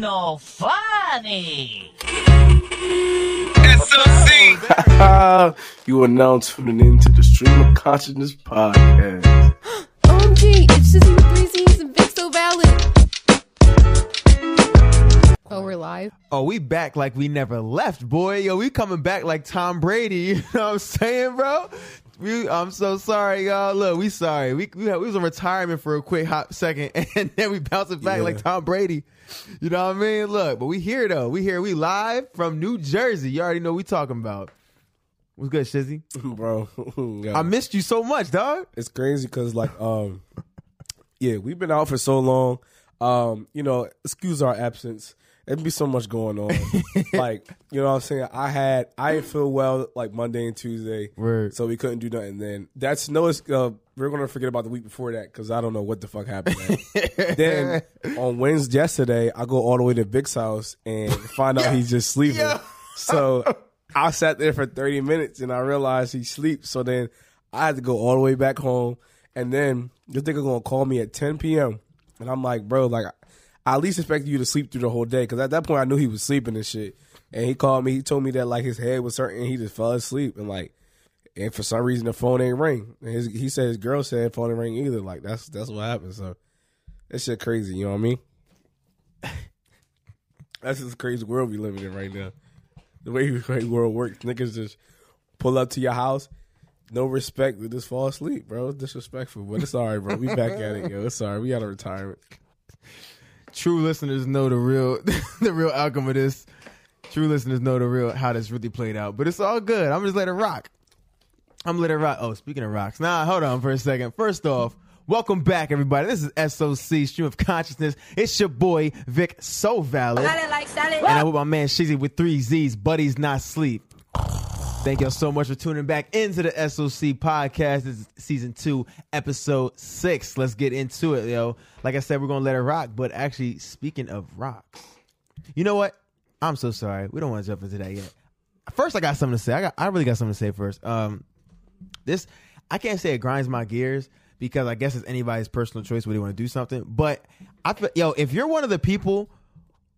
no funny. SOC. you are now tuning in to the Stream of Consciousness podcast. OMG, it's Shizzy with three Z's and Vic so valid. Oh, we're live. Oh, we back like we never left, boy. Yo, we coming back like Tom Brady. You know what I'm saying, bro? We, I'm so sorry, y'all. Look, we sorry. We we, we was in retirement for a quick hot second, and then we bouncing back Yeah. like Tom Brady. You know what I mean? Look, but we here though. We here. We live from New Jersey. You already know what we talking about. What's good, Shizzy? Bro, yeah. I missed you so much, dog. it's crazy because like um yeah we've been out for so long um you know excuse our absence there'd be so much going on. Like you know what i'm saying? I had i didn't feel well like monday and tuesday. Word. so we couldn't do nothing then. That's no uh, we're gonna forget about the week before that because i don't know what the fuck happened then. On wednesday yesterday i go all the way to vic's house and find out he's just sleeping. So i sat there for 30 minutes and i realized he sleeps. So then i had to go all the way back home. And then this nigga gonna call me at 10 p.m. And I'm like, bro, like, I at least expected you to sleep through the whole day. Cause at that point, I knew he was sleeping and shit. And he called me, he told me that, like, his head was hurting. He just fell asleep. And, like, and for some reason, the phone ain't ring. And his, he said his girl said phone ain't ring either. Like, that's that's what happened. So, that shit crazy. You know what I mean? that's just crazy world we living in right now. The way the world works, niggas just pull up to your house no respect. We just fall asleep, bro. Disrespectful, but it's all right, bro. We back at it, yo. It's all right. We out of retirement. True listeners know the real the real outcome of this. True listeners know the real how this really played out. But it's all good. I'm just letting it rock. I'm letting it rock. Oh, speaking of rocks. Nah, hold on for a second. First off, welcome back, everybody. This is SOC Stream of Consciousness. It's your boy Vic So Valid. And I'm with my man Shizzy with three Z's. Buddies not sleep. Thank y'all so much for tuning back into the SOC podcast. This is season two, episode six. Let's get into it, yo. Like I said, we're gonna let it rock. But actually, speaking of rocks, you know what? I'm so sorry. We don't want to jump into that yet. First, I got something to say. I got, I really got something to say first. Um, this I can't say it grinds my gears because I guess it's anybody's personal choice where they want to do something. But I yo, if you're one of the people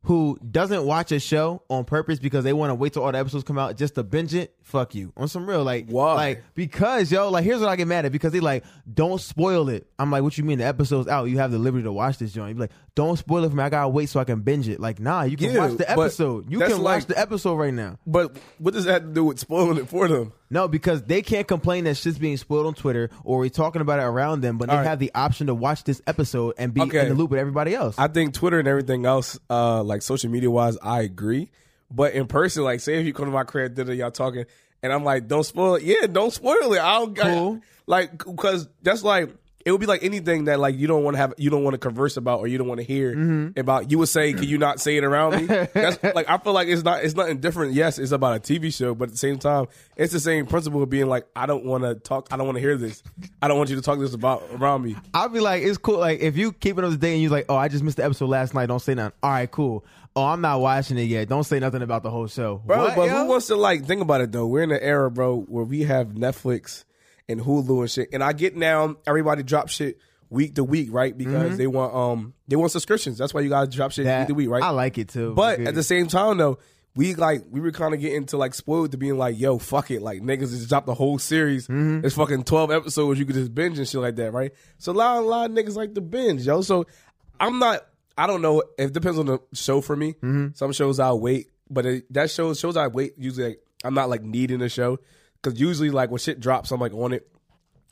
who doesn't watch a show on purpose because they want to wait till all the episodes come out just to binge it, fuck you. On some real like Why? like because yo, like here's what I get mad at because they like don't spoil it. I'm like, what you mean the episode's out? You have the liberty to watch this joint. You be like, don't spoil it for me. I gotta wait so I can binge it. Like, nah, you can Yeah, watch the but episode. You that's can like- watch the episode right now. But what does that have to do with spoiling it for them? No, because they can't complain that shit's being spoiled on Twitter or we're talking about it around them, but they All right. have the option to watch this episode and be Okay. in the loop with everybody else. I think Twitter and everything else, uh, like social media wise, I agree. But in person, like, say if you come to my crib, dinner, y'all talking, and I'm like, don't spoil it. Yeah, don't spoil it. I don't Cool. Like because that's like it would be like anything that like you don't want to have, you don't want to converse about, or you don't want to hear Mm-hmm. about. You would say, can you not say it around me? That's like I feel like it's not, it's nothing different. Yes, it's about a TV show, but at the same time, it's the same principle of being like, I don't want to talk, I don't want to hear this. I don't want you to talk this about around me. I'll be like, it's cool. Like, if you keep it up to date and you're like, oh, I just missed the episode last night, don't say nothing. All right, cool. Oh, I'm not watching it yet. Don't say nothing about the whole show. Bro, What, but yo? who wants to like think about it though? We're in an era, bro, where we have Netflix and Hulu and shit. And I get now everybody drop shit week to week, right? Because they want um they want subscriptions. That's why you gotta drop shit Mm-hmm. That- week to week, right? I like it too. But Okay. at the same time though, we like we were kind of getting to like spoiled to being like, yo, fuck it, like niggas just dropped the whole series. Mm-hmm. It's fucking twelve episodes. You could just binge and shit like that, right? So a lot, a lot of niggas like to binge, yo. So I'm not. I don't know. It depends on the show for me. Mm-hmm. Some shows I'll wait, but it, that shows shows I wait. Usually, like, I'm not like needing a show because usually like when shit drops, I'm like on it.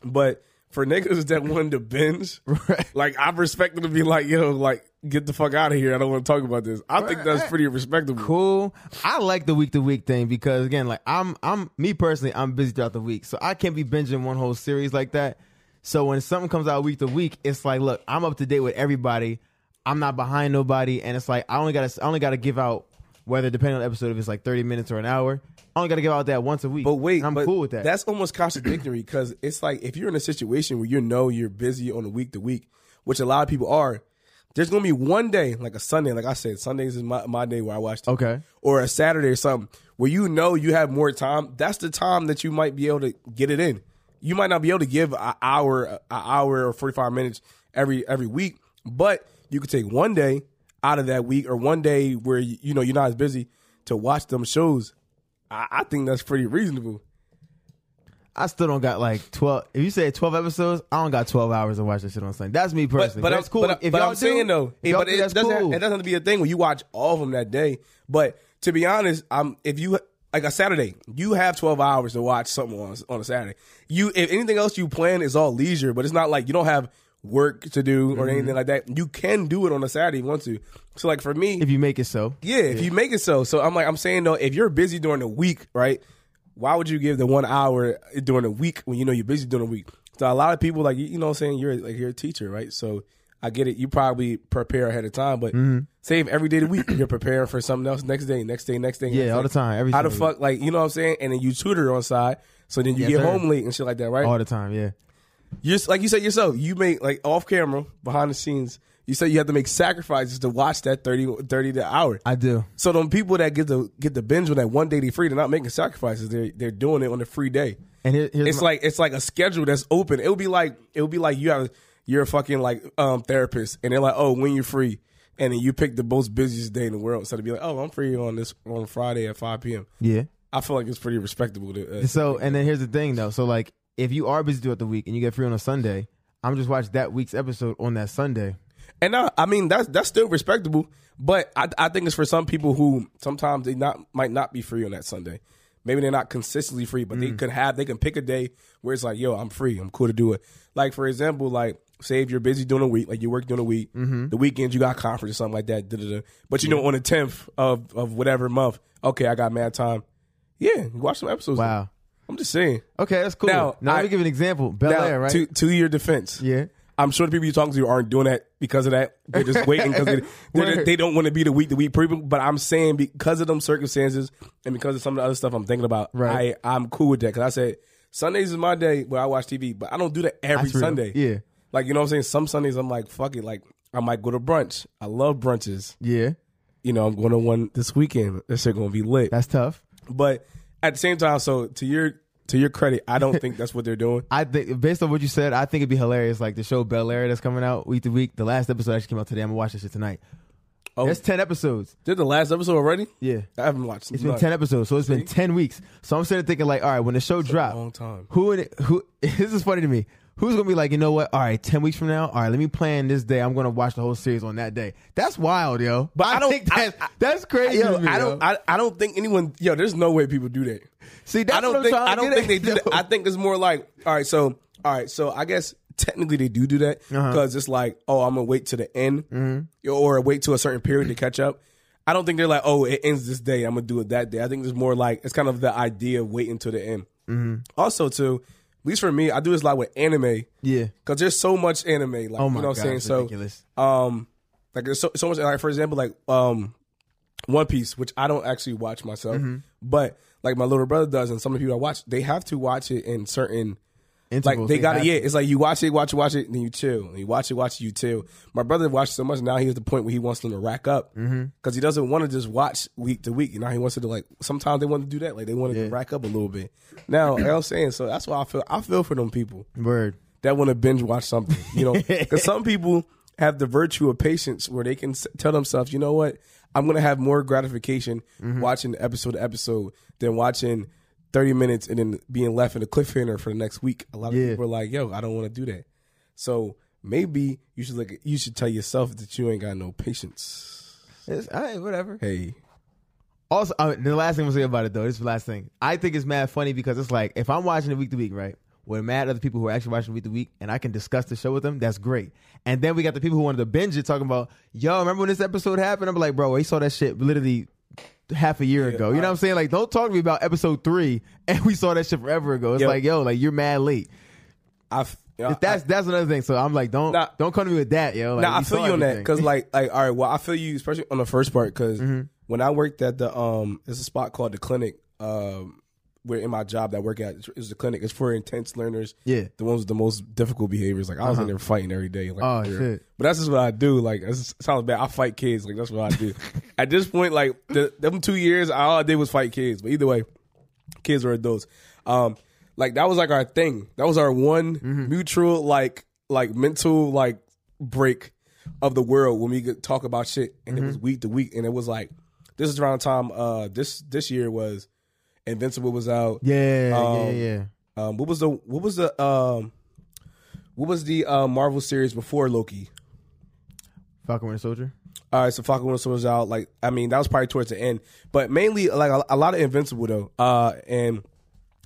But for niggas that wanted to binge, like I respect them to be like, yo, like get the fuck out of here. I don't want to talk about this. I think that's pretty respectable. cool. I like the week to week thing because again, like I'm I'm me personally, I'm busy throughout the week. So I can't be binging one whole series like that. So when something comes out week to week, it's like, look, I'm up to date with everybody. I'm not behind nobody, and it's like I only gotta I only gotta give out whether depending on the episode if it's like 30 minutes or an hour. I only gotta give out that once a week. But wait, And I'm but cool with that. That's almost contradictory because it's like if you're in a situation where you know you're busy on a week to week, which a lot of people are, there's gonna be one day, like a Sunday, like I said, Sundays is my, my day where I watch TV. Okay. Or a Saturday or something where you know you have more time. That's the time that you might be able to get it in. You might not be able to give an hour, an hour or 45 minutes every every week, but you could take one day out of that week or one day where you know you're not as busy to watch them shows. I, I think that's pretty reasonable. I still don't got like twelve. If you say twelve episodes, I don't got twelve hours to watch this shit on Sunday. That's me personally. But, but that's cool. But, if but y'all I'm do, saying though, y'all but do, it that's doesn't, cool. it doesn't have to be a thing when you watch all of them that day. But to be honest, I'm if you like a Saturday, you have 12 hours to watch something on on a Saturday. You if anything else you plan is all leisure, but it's not like you don't have work to do Mm-hmm. or anything like that. You can do it on a Saturday if you want to. So like for me, if you make it so. yeah, if you make it so. So I'm like, I'm saying though, if you're busy during the week, right? Why would you give the one hour during the week when you know you're busy during the week? So a lot of people like you know what I'm saying you're like you're a teacher, right? So I get it. You probably prepare ahead of time, but Mm-hmm. if every day of the week you're preparing for something else next day, next day, next day. Yeah, next all day. the time, every How the fuck, like you know what I'm saying? And then you tutor on side, so then you Yes, get sir. home late and shit like that, right? All the time, yeah. You're like you said yourself. You make like off camera, behind the scenes. You said you have to make sacrifices to watch that 30, 30 to hour. I do. So them people that get the get the binge on that one day they free, they're not making sacrifices. They're they're doing it on the free day. And here, It's my- like it's like a schedule that's open. It would be like it would be like you have you're a fucking like um therapist and they're like, oh, when you're free. And then you pick the most busiest day in the world. So to be like, oh, I'm free on this on Friday at five PM. yeah. I feel like it's pretty respectable to uh, So and then here's the thing though. So like if you are busy throughout the week and you get free on a Sunday, I'm just watch that week's episode on that Sunday. And I, I mean that's that's still respectable, but I, I think it's for some people who sometimes they not might not be free on that Sunday. Maybe they're not consistently free, but they mm. could have they can pick a day where it's like, yo, I'm free, I'm cool to do it. Like for example, like say if you're busy during a week, like you work during a week, mm-hmm. the weekends you got conference or something like that, da-da-da. but you know on the tenth of of whatever month, okay, I got mad time. Yeah, you watch some episodes. Wow. I'm just saying. Okay, that's cool. Now, Now, let I- me give an example. Bel Now, Air, right? to to your defense, yeah. I'm sure the people you're talking to aren't doing that because of that. They're just waiting because they, they're- Word. they don't want to be the week to week people. But I'm saying because of them circumstances and because of some of the other stuff I'm thinking about, Right. I I'm cool with that because I said Sundays is my day where I watch TV, but I don't do that every That's real. Sunday. Yeah. like you know what I'm saying. Some Sundays I'm like fuck it, like I might go to brunch. I love brunches. Yeah. You know I'm going to one this weekend. This shit gonna be lit. That's tough. but at the same time, so to your to your credit, I don't think that's what they're doing. I think based on what you said, I think it'd be hilarious. Like the show Bel Air that's coming out week to week. The last episode actually came out today. I'm gonna watch this shit tonight. Oh, There's ten episodes. did the last episode already? Yeah. I haven't watched. It's been ten episodes, so it's been ten weeks. So I'm sitting thinking like, all right, when the show drops, long time. who in it, who this is funny to me. Who's gonna be like, you know what? All right, ten weeks from now, all right, let me plan this day. I'm gonna watch the whole series on that day. That's wild, yo. But I don't- think that's, I- I- that's crazy. Yo, me, I don't. I, I don't think anyone. Yo, there's no way people do that. see. That's I don't what I'm think. I don't think they do that. I think it's more like, all right, so, all right, so I guess technically they do do that Uh-huh. because it's like, oh, I'm gonna wait to the end, Mm-hmm. or wait to a certain period to catch up. I don't think they're like, oh, it ends this day. I'm gonna do it that day. I think it's more like it's kind of the idea of waiting to the end. Mm-hmm. Also, too, at least for me, I do this a lot with anime yeah. because there's so much anime. Like, Oh my you know what god, I'm saying? it's So, ridiculous. um, like there's so, so much. Like for example, like um, One Piece, which I don't actually watch myself, Mm-hmm. but like my little brother does, and some of the people I watch, they have to watch it in certain. Like Intervals, they got it, yeah. It's like you watch it, watch it, watch it, and then you chill. And you watch it, watch it, you chill. My brother watched so much now. He's at the point where he wants them to rack up because Mm-hmm. he doesn't want to just watch week to week. You know, he wants to like sometimes they want to do that, like they want to rack up a little bit. Now, like I'm saying, so that's why I feel I feel for them people Word. that want to binge watch something. You know, because some people have the virtue of patience where they can tell themselves, you know what, I'm going to have more gratification Mm-hmm. watching episode to episode than watching 30 minutes and then being left in a cliffhanger for the next week. A lot of Yeah. people are like, yo, I don't want to do that. So maybe you should look. At, you should tell yourself that you ain't got no patience. It's, all right, whatever. Hey, Also, uh, the last thing I'm gonna say about it though, this is the last thing. I think it's mad funny because it's like if I'm watching it week to week, right? With mad other people who are actually watching week to week, and I can discuss the show with them, that's great. And then we got the people who wanted to binge it, talking about, yo, remember when this episode happened? I'm like, bro, we saw that shit literally half a year ago. You know what I'm saying? Like, don't talk to me about episode three, and we saw that shit forever ago. It's like, yo, like you're mad late. I. f- If that's that's another thing. So I'm like, don't Nah. don't come to me with that, yo. Like, Nah, I feel you on that because, like, like, all right. Well, I feel you, especially on the first part, because Mm-hmm. when I worked at the um, there's a spot called the clinic. Um, where in my job that I work at is the clinic. It's for intense learners. Yeah. the ones with the most difficult behaviors. Like I was in there fighting every day. Like, Oh, yeah. shit. But that's just what I do. Like it sounds bad. I fight kids. Like that's what I do. at this point, like the, them two years, all I did was fight kids. But either way, kids are adults. Um, like that was like our thing. That was our one Mm-hmm. mutual like like mental like break of the world when we could talk about shit, and it was Mm-hmm. week to week, and it was like this is around the time. Uh, this this year was Invincible was out. Yeah, yeah, Um, yeah. Um, what was the what was the um, what was the uh, Marvel series before Loki? Falcon Winter Soldier. All right, so Falcon Winter Soldier was out. Like, I mean, that was probably towards the end, but mainly like a, a lot of Invincible though. Uh, and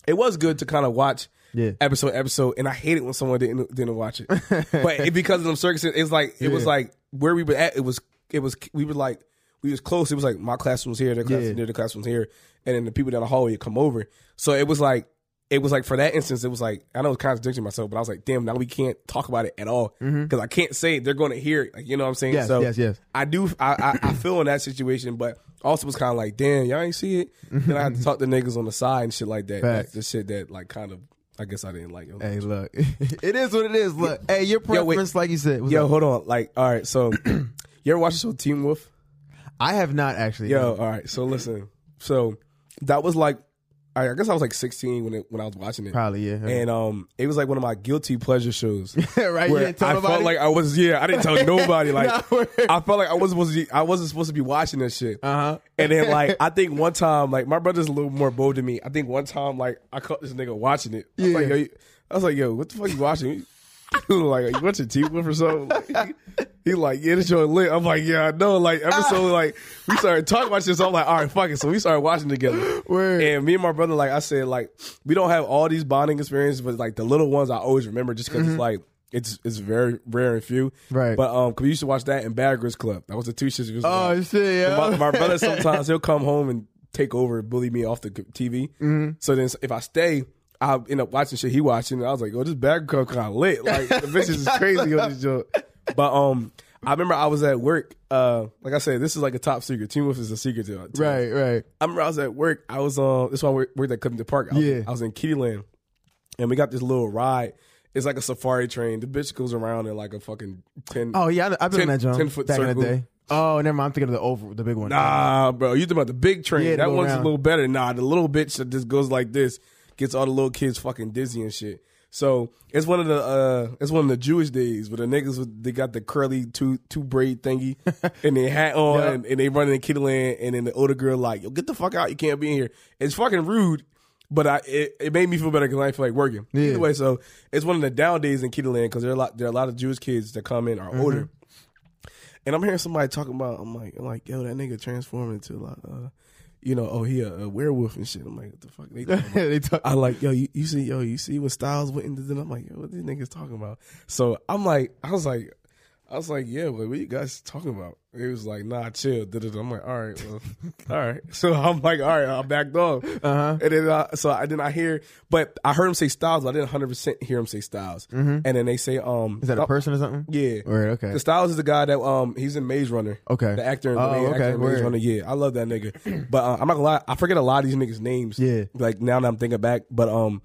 it was good to kind of watch Yeah. episode episode. And I hate it when someone didn't didn't watch it, but it, because of them circuses, it's like it was like where we were at. It was it was we were like we was close. It was like my classroom was here, their classroom Yeah. their classroom was here, and then the people down the hallway would come over. So it was like. It was like for that instance, it was like I know it's contradicting myself, but I was like, "Damn, now we can't talk about it at all because I can't say it. They're going to hear it. Like, you know what I'm saying? Mm-hmm. Yes, so yes, yes. I do. I, I, I feel in that situation, but also was kind of like, damn, y'all ain't see it. then I had to talk to niggas on the side and shit like that. Facts. Like, the shit that like kind of, I guess I didn't like. it. Hey, look, it is what it is. Look, hey, your Yo, wait. preference, like you said. Yo, up? hold on. Like, all right. So, you ever watch the show Teen Wolf? I have not actually. Yo, all right. So listen. So that was like, I, guess I was like 16 when it, when I was watching it. probably yeah. And um, it was like one of my guilty pleasure shows. right, where I nobody? felt like I was yeah, I didn't tell nobody. Like. I felt like I wasn't supposed to be, I wasn't supposed to be watching this shit. Uh-huh. And then like I think one time like my brother's a little more bold than me. I think one time like I caught this nigga watching it. I was Yeah. like, yo, I was like, yo, what the fuck you watching? like, you watching Teen Wolf or something? He, like, yeah, this show lit. I'm like, yeah, I know. Like episode like we started talking about shit. So I'm like, all right, fuck it. So we started watching together. Word. And me and my brother, like I said, like we don't have all these bonding experiences, but like the little ones I always remember just because it's like it's it's very rare and few. Mm-hmm. Right. But um, cause we used to watch that in Bad Girls Club. That was the two shits. we used to oh shit, yeah. my, my brother sometimes he'll come home and take over and bully me off the TV. Mm-hmm. So then if I stay. I end up watching shit he watching, and I was like, "Yo, this girl kind of lit. Like the bitches is crazy on this joke." But um, I remember I was at work. Uh, like I said, this is like a top secret. Teen Wolf is a secret to to- right, right. I remember I was at work. I was um, this is why I worked at Covington Park. I was, Yeah. I was in Kittyland, and we got this little ride. It's like a safari train. The bitch goes around in like a fucking ten. Oh yeah, I've been 10 on that jump 10 foot back in circle. the day. Oh, never mind. I'm thinking of the over, the big one. Nah, bro. You talking about the big train? Yeah, that one's around. a little better. Nah, the little bitch that just goes like this gets all the little kids fucking dizzy and shit. So it's one of the uh, it's one of the Jewish days where the niggas they got the curly two two braid thingy and they hat on and, and they running in the Kittyland and then the older girl like yo get the fuck out you can't be in here. It's fucking rude. But I, it, it made me feel better because I feel like working. Yeah. Either way, so it's one of the down days in Kittyland because there are a lot there are a lot of Jewish kids that come in are Mm-hmm. older. And I'm hearing somebody talking about, I'm like, I'm like, yo, that nigga transformed into like, uh, you know, oh, he a, a werewolf and shit. I'm like, what the fuck? They talking they talk, I like, yo, you, you see, yo, you see what Stiles went into? Then I'm like, yo, what these niggas talking about? So I'm like, I was like, I was like, yeah, but what you guys talking about? He was like, nah, chill. I'm like, all right, well, all right. So I'm like, all right, I backed off. Uh-huh. And then, uh, so I didn't I hear, but I heard him say Stiles. But I didn't 100 percent hear him say Stiles. And then they say, um, Mm-hmm. is that a person or something? Yeah. Word, okay. The Stiles is the guy that um he's in Maze Runner. Okay. The actor in Oh, the main okay, actor in Maze. Runner. Yeah, I love that nigga. But uh, I'm not gonna lie, I forget a lot of these niggas' names. Yeah. Like now that I'm thinking back, but um,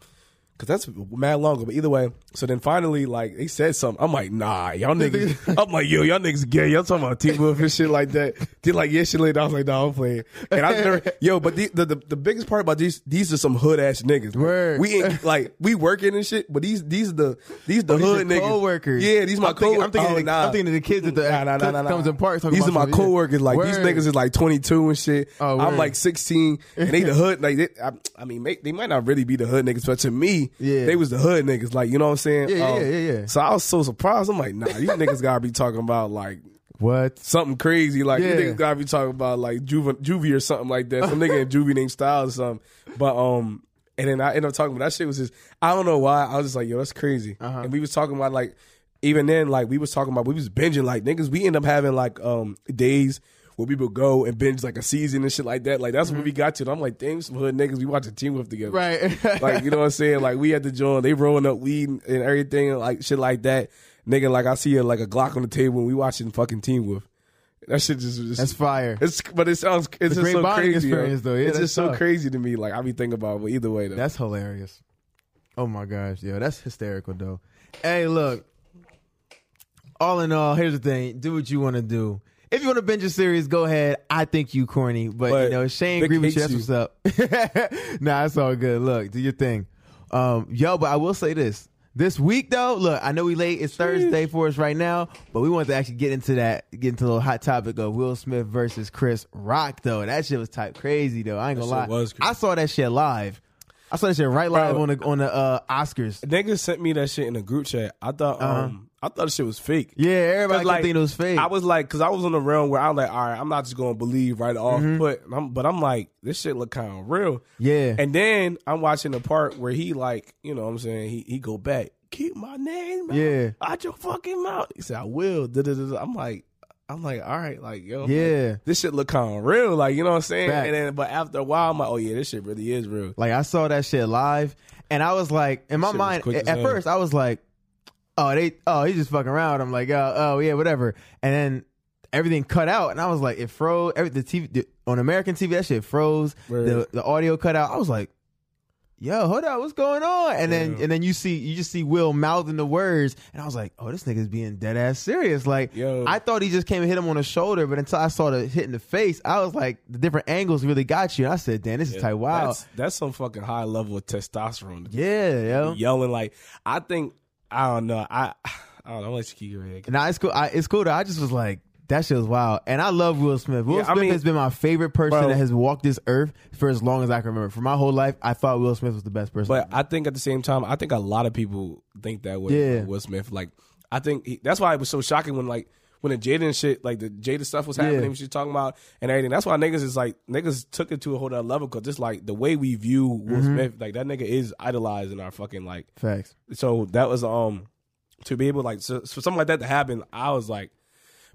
cause that's mad longer. But either way, so then finally, like they said something. I'm like, nah, y'all niggas. I'm like, yo, y'all niggas gay. Y'all talking about Teen Wolf and shit like that. Did like yeah, shit like that. I was like, nah, I'm playing. And I remember, yo, but the, the the the biggest part about these these are some hood ass niggas. Word. We ain't like we working and shit, but these these are the these the Oh, hood are niggas. co-workers. Yeah, these my I'm thinking, co. I'm thinking, oh, of the, nah. I'm thinking of the kids that the Nah, nah, nah, nah, nah. comes in park. talking These are my coworkers. Like these niggas is like 22 and shit. Oh, I'm like 16, and they the hood. Like they, I, I mean, they might not really be the hood niggas, but to me, Yeah. they was the hood niggas. Like you know what I'm saying? Yeah, yeah, Um, yeah, yeah. So I was so surprised. I'm like, nah, these niggas gotta be talking about like What? something crazy. Like Yeah. you niggas gotta be talking about like Juve, Juvie or something like that. Some nigga in Juvie named Stiles or something. But um, and then I ended up talking about that shit was just I don't know why I was just like yo that's crazy. Uh-huh. And we was talking about like even then like we was talking about we was binging like niggas. We end up having like um days. Where people go and binge like a season and shit like that. Like that's what we got to. And I'm like, damn, some hood niggas, we watching Teen Wolf together. Mm-hmm. Right. like, you know what I'm saying? Like we had to join, they rolling up weed and everything, like shit like that. Nigga, like I see a, like a Glock on the table and we watching fucking Teen Wolf. That shit just, just That's fire. it's but it sounds it's, a just so crazy. experience, though. Yeah, it's just so crazy to me. Like I be thinking about, it, but either way though. That's hilarious. Oh my gosh, yo, that's hysterical though. Hey, look. All in all, here's the thing: do what you want to do. If you want to binge a series, go ahead. I think you corny, but, But you know Shane Vic agree with you. That's what's up. nah, it's all good. Look, do your thing. Um, yo, but I will say this: This week though, look, I know we late. It's Thursday for us right now, but we want to actually get into that, get into a little hot topic of Will Smith versus Chris Rock though. That shit was type crazy though. I ain't gonna lie. I saw that shit live. I saw that shit right live Bro. on the on the uh, Oscars. Niggas sent me that shit in a group chat. I thought um I thought the shit was fake. Yeah, everybody like, think it was fake. I was like, because I was on the realm where I'm like, all right, I'm not just gonna believe right off, Mm-hmm. but I'm, but I'm like, this shit look kind of real. Yeah. And then I'm watching the part where he like, you know, what I'm saying he he go back, keep my name, out, Yeah. out your fucking mouth. He said, I will. Da-da-da-da. I'm like, I'm like, all right, like yo, Yeah. like, this shit look kind of real, like you know what I'm saying. And then, but after a while, I'm like, oh yeah, this shit really is real. Like I saw that shit live, and I was like, in my mind, quick at first, I was like, oh, they, oh, he's just fucking around. I'm like, oh, oh yeah, whatever. And then everything cut out, and I was like, it froze. Every the TV the, on American TV, that shit froze. The the audio cut out. I was like. Yo, hold up, what's going on? And then Yeah. and then you see you just see Will mouthing the words, and I was like, oh, this nigga's being dead ass serious. Like, Yo. I thought he just came and hit him on the shoulder, but until I saw the hit in the face, I was like, the different angles really got you. And I said, damn, this is tight. Wow. That's, that's some fucking high level of testosterone. Yeah, yo. yelling like I think I don't know. I I don't know. I'll let you keep your head. Nah, it's cool. I, it's cool. Though. I just was like, that shit was wild. And I love Will Smith. Will Yeah, I Smith mean- has been my favorite person Bro. that has walked this earth for as long as I can remember. For my whole life, I thought Will Smith was the best person. But I think at the same time, I think a lot of people think that way. Yeah. Will Smith. Like I think he, that's why it was so shocking when like when the Jada and shit, like the Jada stuff was happening, Yeah. when she was talking about and everything. That's why niggas is like niggas took it to a whole other level because just like the way we view Will Mm-hmm. Smith, like that nigga is idolized in our fucking like. Facts. So that was um to be able like so, for something like that to happen, I was like.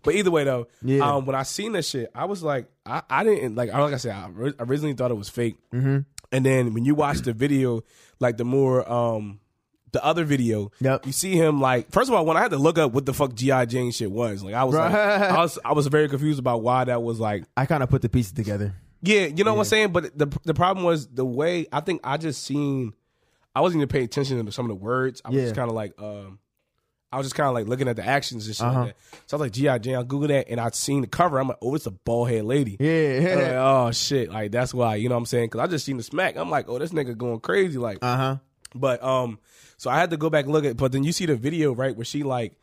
But either way though, Yeah. um, when I seen that shit, I was like, I, I didn't like. Like I said, I originally thought it was fake, mm-hmm. and then when you watch the video, like the more um the other video, Yep. you see him like. First of all, when I had to look up what the fuck GI Jane shit was, like I was like, I was I was very confused about why that was like. I kind of put the pieces together. Yeah, you know what I'm saying. But the the problem was the way I think I just seen. I wasn't even paying attention to some of the words. I was just kind of like, um, I was just kind of like looking at the actions and shit Uh-huh. like. So I was like, GI Jane. I googled that and I seen the cover. I'm like, oh, it's a bald head lady. Yeah. Like, oh shit, like that's why. You know what I'm saying? Because I just seen the smack. I'm like, oh, this nigga going crazy. Like, uh huh. but um, so I had to go back and look at. But then you see the video right where she like,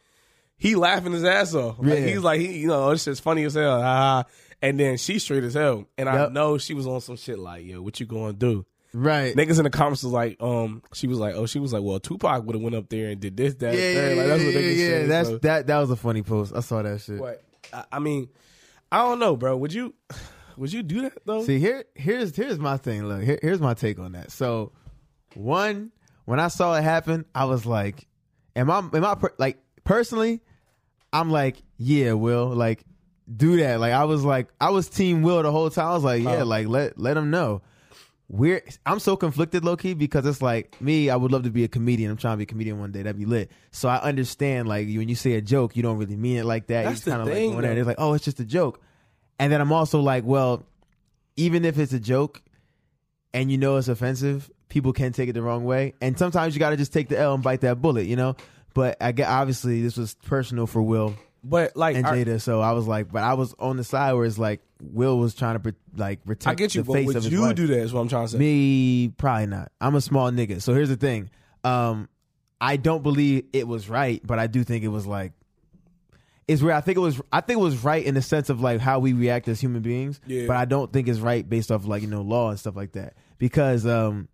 he laughing his ass off. Like, Yeah. he's like, he, you know, this shit's funny as hell. Ha. And then she straight as hell. And I know she was on some shit like, yo, what you gonna do? Right. Niggas in the comments was like, um, she was like, oh, she was like, well, Tupac would have went up there and did this, that, yeah, yeah. Like, that's what yeah, yeah. That's that. That was a funny post. I saw that shit. But I, I mean, I don't know, bro. Would you, would you do that though? See here, here's here's my thing. Look, here, here's my take on that. So, one, when I saw it happen, I was like, "Am I? Am I per- like personally? I'm like, yeah, Will, like, do that. Like, I was like, I was Team Will the whole time. I was like, yeah, Oh. like let let him know. We're I'm so conflicted, low key, because it's like me. I would love to be a comedian. I'm trying to be a comedian one day. That'd be lit. So I understand, like, when you say a joke, you don't really mean it like that. That's you kind of like thing, going there. It's like, oh, it's just a joke. And then I'm also like, well, even if it's a joke and you know it's offensive, people can take it the wrong way. And sometimes you got to just take the L and bite that bullet, you know? But I get obviously this was personal for Will but like, and Jada, so I was like, but I was on the side where it's like Will was trying to pre- like protect I get you, but would you wife. do that? Is what I'm trying to say. Me, probably not. I'm a small nigga. So here's the thing. Um, I don't believe it was right, but I do think it was like is where I think it was I think it was right in the sense of like how we react as human beings. Yeah. But I don't think it's right based off like, you know, law and stuff like that. Because um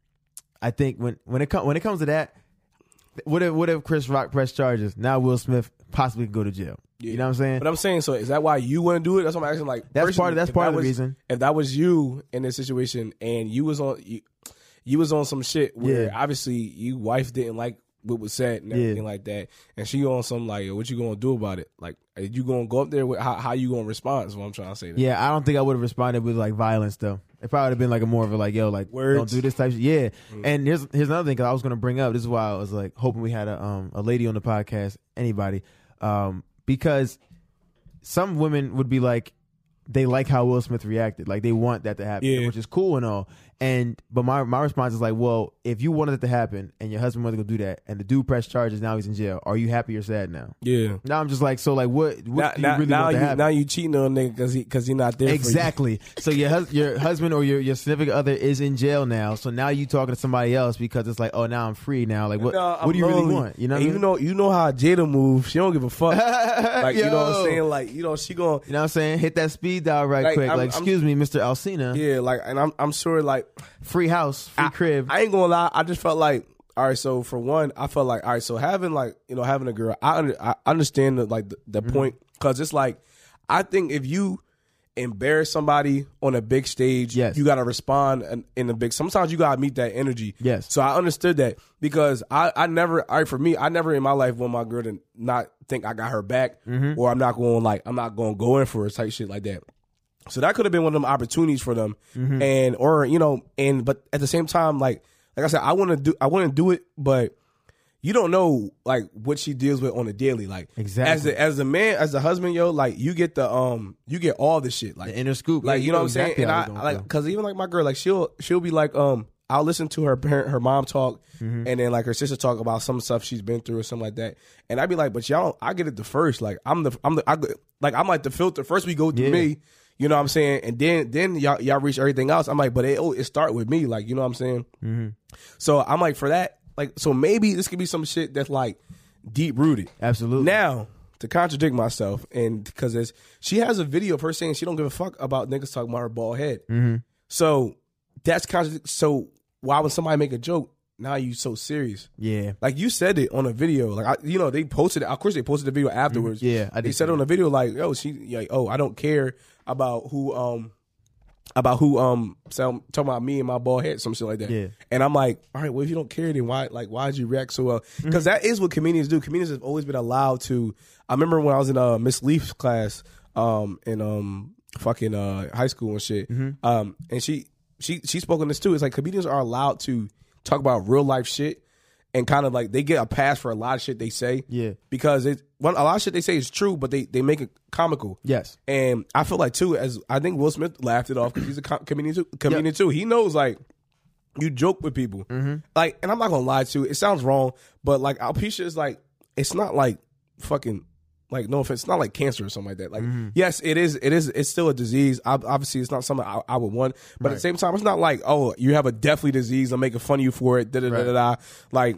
I think when when it comes when it comes to that, what if what if Chris Rock press charges? Now Will Smith possibly could go to jail. You know what I'm saying? But I'm saying, so is that why you wouldn't do it? That's what I'm asking. Like, That's part of- that's part that of the was- reason. If that was you in this situation and you was on, you, you was on some shit where Yeah. obviously you wife didn't like what was said and Yeah. everything like that, and she on some like, what you gonna do about it? Like, are you gonna go up there with how, how you gonna respond? Is what I'm trying to say. there. Yeah, I don't think I would have responded with like violence though. It probably would have been like a more of a like, yo, like Words. don't do this type. Of, yeah, and here's here's another thing because I was gonna bring up. This is why I was like hoping we had a um a lady on the podcast, anybody, um because some women would be like, they like how Will Smith reacted. Like they want that to happen, Yeah. which is cool and all. And but my my response is like, well, if you wanted it to happen and your husband wasn't gonna do that, and the dude pressed charges, now he's in jail. Are you happy or sad now? Yeah. Now I'm just like, so like, what? What Now, do you now, really now want to you happen? now you cheating on a nigga because he because he not there. Exactly. so your hus- your husband or your, your significant other is in jail now. So now you talking to somebody else because it's like, oh, now I'm free now. Like you. what? No, I'm what do you really want? You know, what you mean? know, you know how Jada moves. She don't give a fuck. like you know what I'm saying? Like you know, she going You know what I'm saying? Hit that speed dial right Like, quick. I'm- like, I'm- excuse me, Mr. Alcina. yeah, like, and I'm I'm sure like Free house, free I- crib. I ain't gonna lie. I just felt like, all right. So for one, I felt like, all right. So having like, you know, having a girl, I under, I understand the like the, the Mm-hmm. point because it's like, I think if you embarrass somebody on a big stage, Yes. you got to respond in, in a big. Sometimes you got to meet that energy. Yes. So I understood that because I, I never, all right, for me, I never in my life want my girl to not think I got her back Mm-hmm. or I'm not going like I'm not going to go in for her type shit like that. So that could have been one of them opportunities for them, Mm-hmm. and or you know, and but at the same time, like like I said, I want to do I want to do it, but you don't know like what she deals with on a daily, like Exactly. as a, as a man, as a husband, yo, like you get the um you get all the shit, like The inner scoop. like Yeah, you know what I'm saying, and I, I like because even like my girl, like she'll she'll be like um I'll listen to her parent her mom talk, Mm-hmm. and then like her sister talk about some stuff she's been through or something like that, and I'd be like, but y'all, I get it the first, like I'm the I'm the I, like I'm like the filter first. We go through Yeah. me. You know what I'm saying? And then then y'all y'all reach everything else. I'm like, but it oh, it start with me, like you know what I'm saying? Mm-hmm. So I'm like for that, like so maybe this could be some shit that's like deep rooted. Absolutely. Now to contradict myself, and because it's she has a video of her saying she don't give a fuck about niggas talking about her bald head. Mm-hmm. So that's contradict. So why would somebody make a joke? Now you so serious? yeah. Like you said it on a video. Like I, you know, they posted it. Of course, they posted the video afterwards. Mm-hmm. Yeah, I they said it on the video like, "Yo, she like, oh, I don't care about who um about who um so talking about me and my bald head, some shit like that." Yeah. And I'm like, all right, well, if you don't care, then why like why'd you react so well? Mm-hmm. Because is what comedians do. Comedians have always been allowed to. I remember when I was in uh Miss Leaf's class um in um fucking uh high school and shit. Mm-hmm. Um and she she she spoke on this too. It's like comedians are allowed to talk about real life shit and kind of like they get a pass for a lot of shit they say. Yeah. Because it one a lot of shit they say is true, but they they make it comical. Yes. And I feel like too, as I think Will Smith laughed it off because he's a com- comedian too. Comedian too. He knows like you joke with people, Mm-hmm. like, and I'm not gonna lie to you. It sounds wrong, but like alopecia is like it's not like fucking like no offense, it's not like cancer or something like that. Like Mm-hmm. yes, it is. It is. It's still a disease. Ob- Obviously, it's not something I, I would want, but at the same time, it's not like oh you have a deathly disease. I'm making fun of you for it. Da da da da da. Like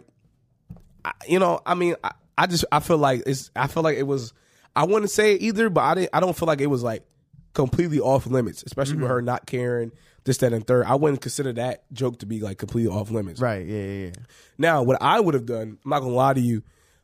I- you know, I mean, I, I just I feel like it's I feel like it was I wouldn't say it either, but I didn't I don't feel like it was like completely off limits, especially with her not caring this, that, and third. I wouldn't consider that joke to be like completely off limits. Right. Yeah. Yeah. yeah. Now, what I would have done, I'm not gonna lie to you.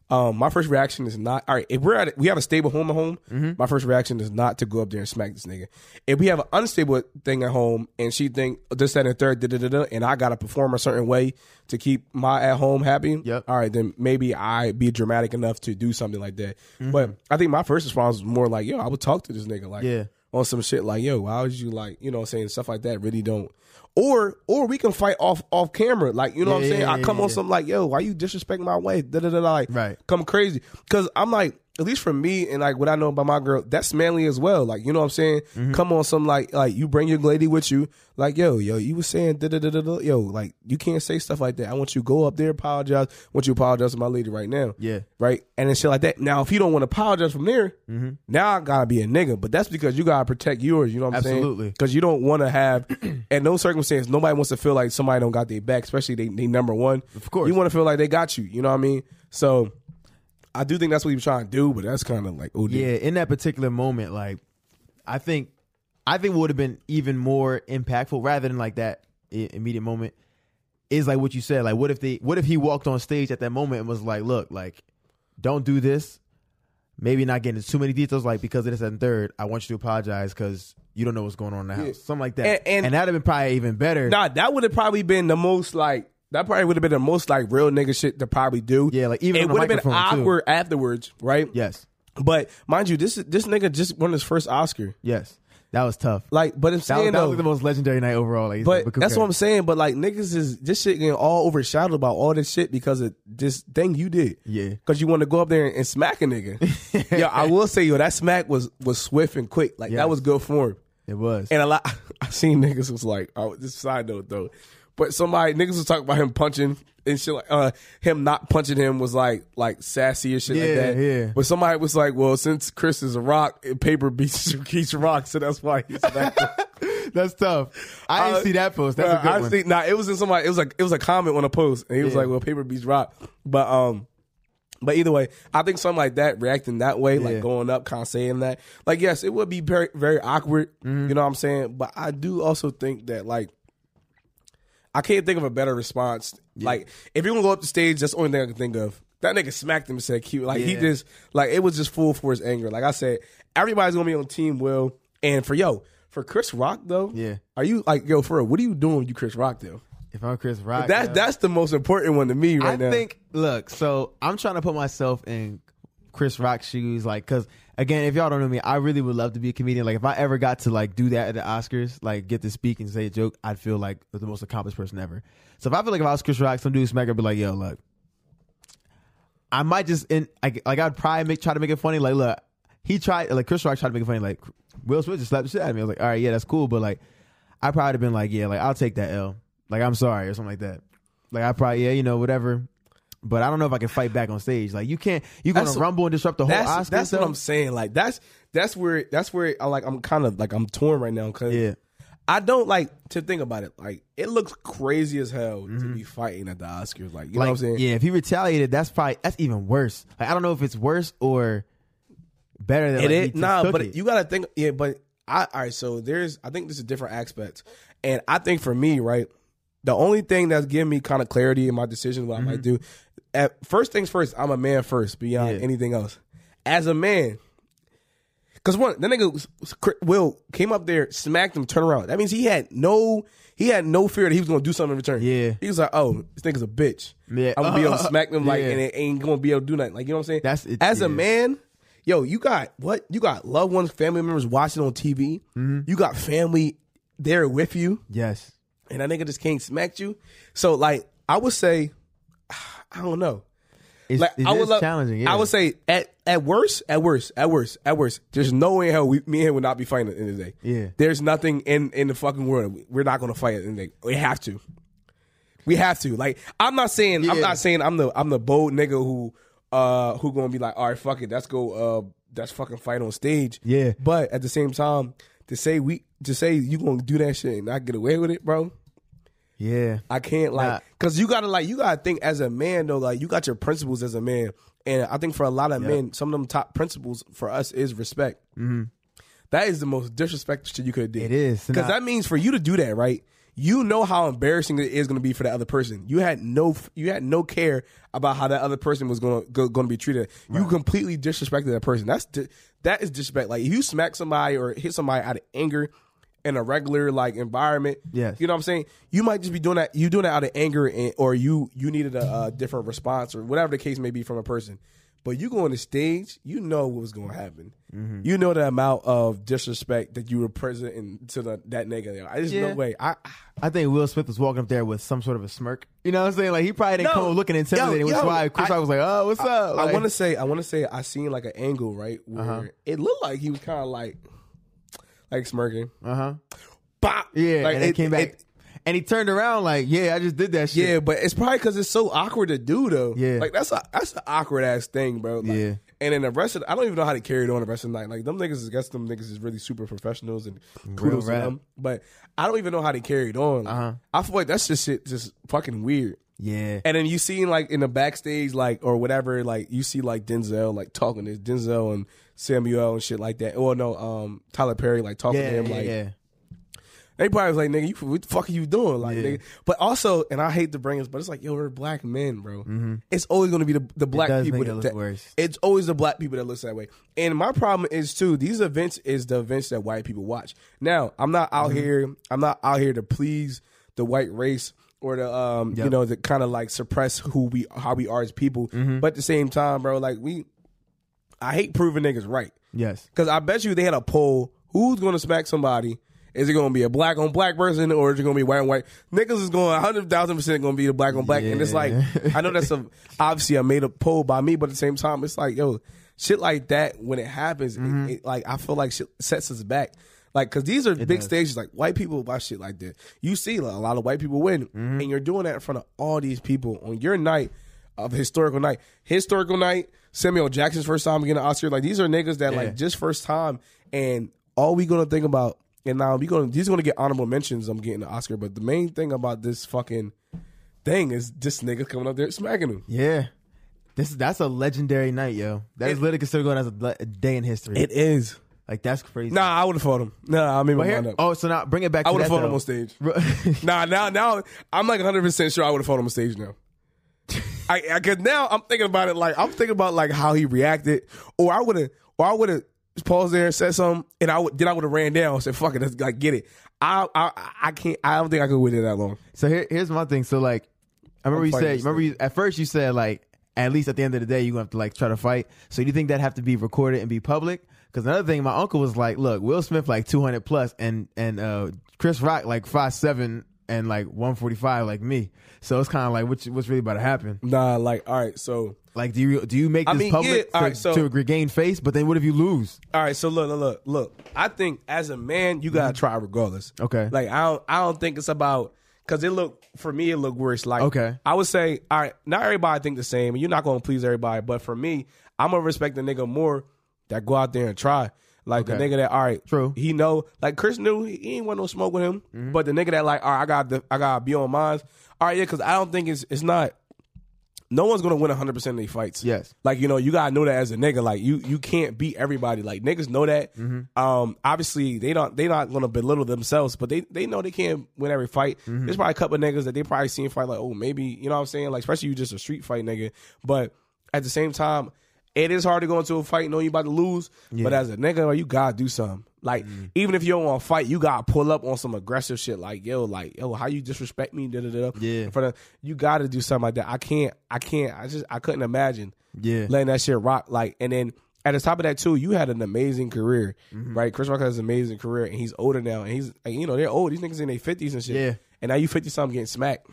Um, my first reaction is not all right. If we're at we have a stable home at home, Mm-hmm. my first reaction is not to go up there and smack this nigga. If we have an unstable thing at home and she think this, that, and third, da, da, da, da, and I gotta perform a certain way to keep my at home happy, Yep. all right, then maybe I be dramatic enough to do something like that. Mm-hmm. But I think my first response was more like, yo, I would talk to this nigga like Yeah. On some shit like, yo, why would you like, you know, what I'm saying stuff like that really don't. Or or we can fight off off camera, like you know what I'm saying. yeah, I yeah, come on yeah. some like, yo, why you disrespect my wife? Da da da da. Like, Right. come crazy because I'm like, at least for me and like what I know about my girl, that's manly as well. Like you know what I'm saying. Mm-hmm. Come on some like like you bring your lady with you. Like yo yo, you was saying da da da da da. Yo, like you can't say stuff like that. I want you to go up there apologize. I want you to apologize to my lady right now. Yeah. Right, and then shit like that. Now, if you don't want to apologize from there, Mm-hmm. now I gotta be a nigga. But that's because you gotta protect yours. You know what I'm saying? Absolutely. Because you don't want to have, in no circumstance, nobody wants to feel like somebody don't got their back, especially they, they number one. Of course. you want to feel like they got you. You know what I mean? So, I do think that's what he was trying to do, but that's kind of like, oh, Yeah, in that particular moment, like I think I think would have been even more impactful rather than like that i- immediate moment is like what you said. Like what if they what if he walked on stage at that moment and was like, look, like don't do this. Maybe not getting into too many details, like because of this and third, I want you to apologize because you don't know what's going on in the house. Something like that. And- and- that'd have been probably even better. Nah, that would have probably been the most like that probably would have been the most like real nigga shit to probably do. Yeah, like, even it would have been microphone, too. awkward afterwards, right? yes. But mind you, this this nigga just won his first Oscar. Yes. That was tough. Like, but I'm That, saying that though, was the most legendary night overall. Like, but that's what I'm saying. But like niggas is this shit getting all overshadowed about all this shit because of this thing you did. Yeah. Because you want to go up there and, and smack a nigga. yo, I will say, yo, that smack was was swift and quick. Like Yes. that was good form. It was. And a lot, I seen niggas was like, oh, this side note though, but somebody niggas was talking about him punching and shit like, uh, him not punching him was like like sassy and shit like that. yeah. But somebody was like, well, since Chris is a rock, paper beats keeps rock, so that's why he's him. That's tough. I didn't Uh, see that post. That's uh, a good I one. See, nah, it was in somebody. It was like it was a comment on a post, and he was Yeah. like, "Well, paper beats rock," but um. But either way, I think something like that, reacting that way, Yeah. like going up, kind of saying that, like yes, it would be very, very awkward. Mm-hmm. You know what I'm saying? But I do also think that like I can't think of a better response. Like if you're gonna go up the stage, that's the only thing I can think of. That nigga smacked him and said cute. Like he just like it was just full force anger. Like I said, everybody's gonna be on Team Will. And for yo, for Chris Rock though, Yeah. are you like yo for what are you doing you Chris Rock though? if I'm Chris Rock, That's yo. that's the most important one to me right I now. I think. Look, so I'm trying to put myself in Chris Rock's shoes, like, because again, if y'all don't know me, I really would love to be a comedian. Like, if I ever got to like do that at the Oscars, like get to speak and say a joke, I'd feel like the most accomplished person ever. So if I feel like if I was Chris Rock, some dude smack, I'd be like, yo, look, I might just in like, like I'd probably make try to make it funny. Like, look, he tried like Chris Rock tried to make it funny. Like Will Smith just slapped the shit out of me. I was like, all right, yeah, that's cool, but like, I probably been like, yeah, like I'll take that L. Like I'm sorry or something like that. Like I probably yeah, you know, whatever. But I don't know if I can fight back on stage. Like you can't, you gonna That's- rumble and disrupt the whole that's Oscars. that's what? I'm saying. Like that's that's where that's where I like I'm kind of like I'm torn right now because Yeah. I don't like to think about it. Like it looks crazy as hell to Mm-hmm. be fighting at the Oscars. Like you know what I'm saying? yeah, if he retaliated, that's probably that's even worse. Like I don't know if it's worse or better than It like, is nah, but it. you gotta think. Yeah, but I all right. So there's I think this is different aspects, and I think for me, right, the only thing that's giving me kind of clarity in my decision what I might do. At first things first, I'm a man first beyond. Yeah. anything else. As a man, because one that nigga Will came up there, smacked him, turn around. That means he had no. He had no fear that he was gonna do something in return. Yeah. he was like, "Oh, this nigga's a bitch. Yeah. I'm gonna be able to smack him like, Yeah. and it ain't gonna be able to do nothing. Like, you know what I'm saying? That's it, As a man, yo, you got what? You got loved ones, family members watching on TV. Mm-hmm. You got family there with you, yes, and that nigga just can't smack you. So, like, I would say, I don't know. it's, Like, it I would love, challenging. Yeah. I would say at at worst, at worst, at worst, at worst. There's no way in hell we, me and him would not be fighting at the end of the day. Yeah. There's nothing in in the fucking world we're not going to fight at the end of the day. We have to. We have to. Like, I'm not saying I'm not saying I'm the I'm the bold nigga who uh who gonna be like, all right, fuck it, let's go. Uh, let's fucking fight on stage. Yeah. But at the same time, to say we to say you gonna do that shit and not get away with it, bro. yeah, I can't like Nah. Because you gotta like you gotta think as a man though like you got your principles as a man and I think for a lot of men some of them top principles for us is respect. Mm-hmm. is the most disrespectful shit you could do. It is. because that means for you to do that right. You know how embarrassing it is going to be for the other person. You had no, you had no care about how that other person was going to going to be treated. You completely disrespected that person. That's that is disrespect. Like if you smack somebody or hit somebody out of anger in a regular like environment, Yes. you know what I'm saying? You might just be doing that. You doing that out of anger, and, or you you needed a, a different response, or whatever the case may be from a person. But you go on the stage, you know what was going to happen. Mm-hmm. You know the amount of disrespect that you were presenting to the, that nigga. I just Yeah. no way. I I think Will Smith was walking up there with some sort of a smirk. You know what I'm saying? Like he probably didn't No. come looking intimidating, Yo, which is why Chris I- Rock was like, "Oh, what's up?" I want to say I want to say I seen like an angle right where Uh-huh. it looked like he was kind of like like smirking. uh huh, Bop. yeah, Like, and then it- came back, it- and he turned around like, "Yeah, I just did that shit." Yeah, but it's probably because it's so awkward to do though. Yeah. like that's a that's an awkward ass thing, bro. Like, Yeah. and then the rest of I don't even know how they carried on the rest of the night. Like them niggas, I guess them niggas is really super professionals and kudos to them. But I don't even know how they carried on. Like, Uh-huh. I feel like that's just shit, just fucking weird. yeah, And then you see like in the backstage, like or whatever, like you see like Denzel like talking to Denzel and Samuel and shit like that. Or no, um, Tyler Perry like talking yeah, to him yeah, like yeah. they probably was like, nigga, you what the fuck are you doing? Like, nigga. But also, and I hate to bring this, but it's like, yo, we're black men, bro. It's always gonna be the the black people that, look that- worse. It's always the black people that looks that way. And my problem is too, these events is the events that white people watch. Now, I'm not out Mm-hmm. here, I'm not out here to please the white race or to um, you know, to kind of like suppress who we how we are as people. Mm-hmm. But at the same time, bro, like we I hate proving niggas right. Yes, Cause I bet you they had a poll who's gonna smack somebody? Is it gonna be a black on black person or is it gonna be white on white? Niggas is going hundred thousand percent gonna be the black on black, and it's like I know that's a obviously a made up poll by me, but at the same time, it's like yo, shit like that when it happens, Mm-hmm. it, like I feel like shit sets us back. Like, cause these are big does. stages. Like white people buy shit like that. You see like, a lot of white people win, Mm-hmm. and you're doing that in front of all these people on your night of historical night. Historical night. Samuel Jackson's first time getting an Oscar. Like these are niggas that Yeah. like just first time, and all we gonna think about. And now we gonna these gonna get honorable mentions. I'm getting an Oscar, but the main thing about this fucking thing is this nigga coming up there smacking him. Yeah. This that's a legendary night, yo. That is It- literally considered going as a, le- a day in history. It is. like that's crazy. Nah, I would have fought him. Nah, I mean, my mind up. oh, so now bring it back. I would have fought him on stage. Nah, now, now I'm like 100 percent sure I would have fought him on stage now. I, I cause now I'm thinking about it like I'm thinking about like how he reacted, or I would have, or I would have paused there and said something, and I would then I would have ran down and said, "Fuck it, let's like get it." I I I can't. I don't think I could wait it that long. So here, here's my thing. So like, I remember I'm you said. Remember you, at first you said like, at least at the end of the day, you gonna have to like try to fight. So do you think that have to be recorded and be public? Because another thing, my uncle was like, look, Will Smith like 200 plus, and and uh Chris Rock like five seven and like 145 like me. So it's kind of like, what's what's really about to happen? Nah, like all right, so Like, do you do you make I this mean, public yeah, to, right, so- to regain face? But then what if you lose? all right, so look, look, look, look. I think as a man, you gotta mm-hmm. try regardless. Okay. Like I don't, I don't think it's about because it look for me it look worse. Like Okay. I would say, all right, not everybody think the same, you're not gonna please everybody. But for me, I'm gonna respect the nigga more that go out there and try. Like the Okay. nigga that, all right, True. He know, like Chris knew he, he ain't want no smoke with him. But the nigga that like, all right, I got the, I got to be on mine. All right, yeah, because I don't think it's it's not. No one's gonna win 100 percent of these fights. Yes. Like you know, you gotta know that as a nigga. Like you, you can't beat everybody. Like niggas know that. Mm-hmm. Um, obviously they don't. They not gonna belittle themselves, but they they know they can't win every fight. Mm-hmm. There's probably a couple of niggas that they probably seen fight like, oh, maybe you know what I'm saying. Like especially you just a street fight nigga. But at the same time, it is hard to go into a fight knowing you about to lose. But as a nigga, you gotta do something. Like Mm-hmm. even if you don't want to fight, you gotta pull up on some aggressive shit. Like yo, like yo, how you disrespect me? Da da da. Yeah. In front of you, gotta do something like that. I can't. I can't. I just. I couldn't imagine Yeah. letting that shit rock. Like, and then at the top of that too, you had an amazing career, Mm-hmm. right? Chris Rock has an amazing career, and he's older now, and he's like, you know they're old. These niggas in their fifties and shit. Yeah. And now you fifty something getting smacked,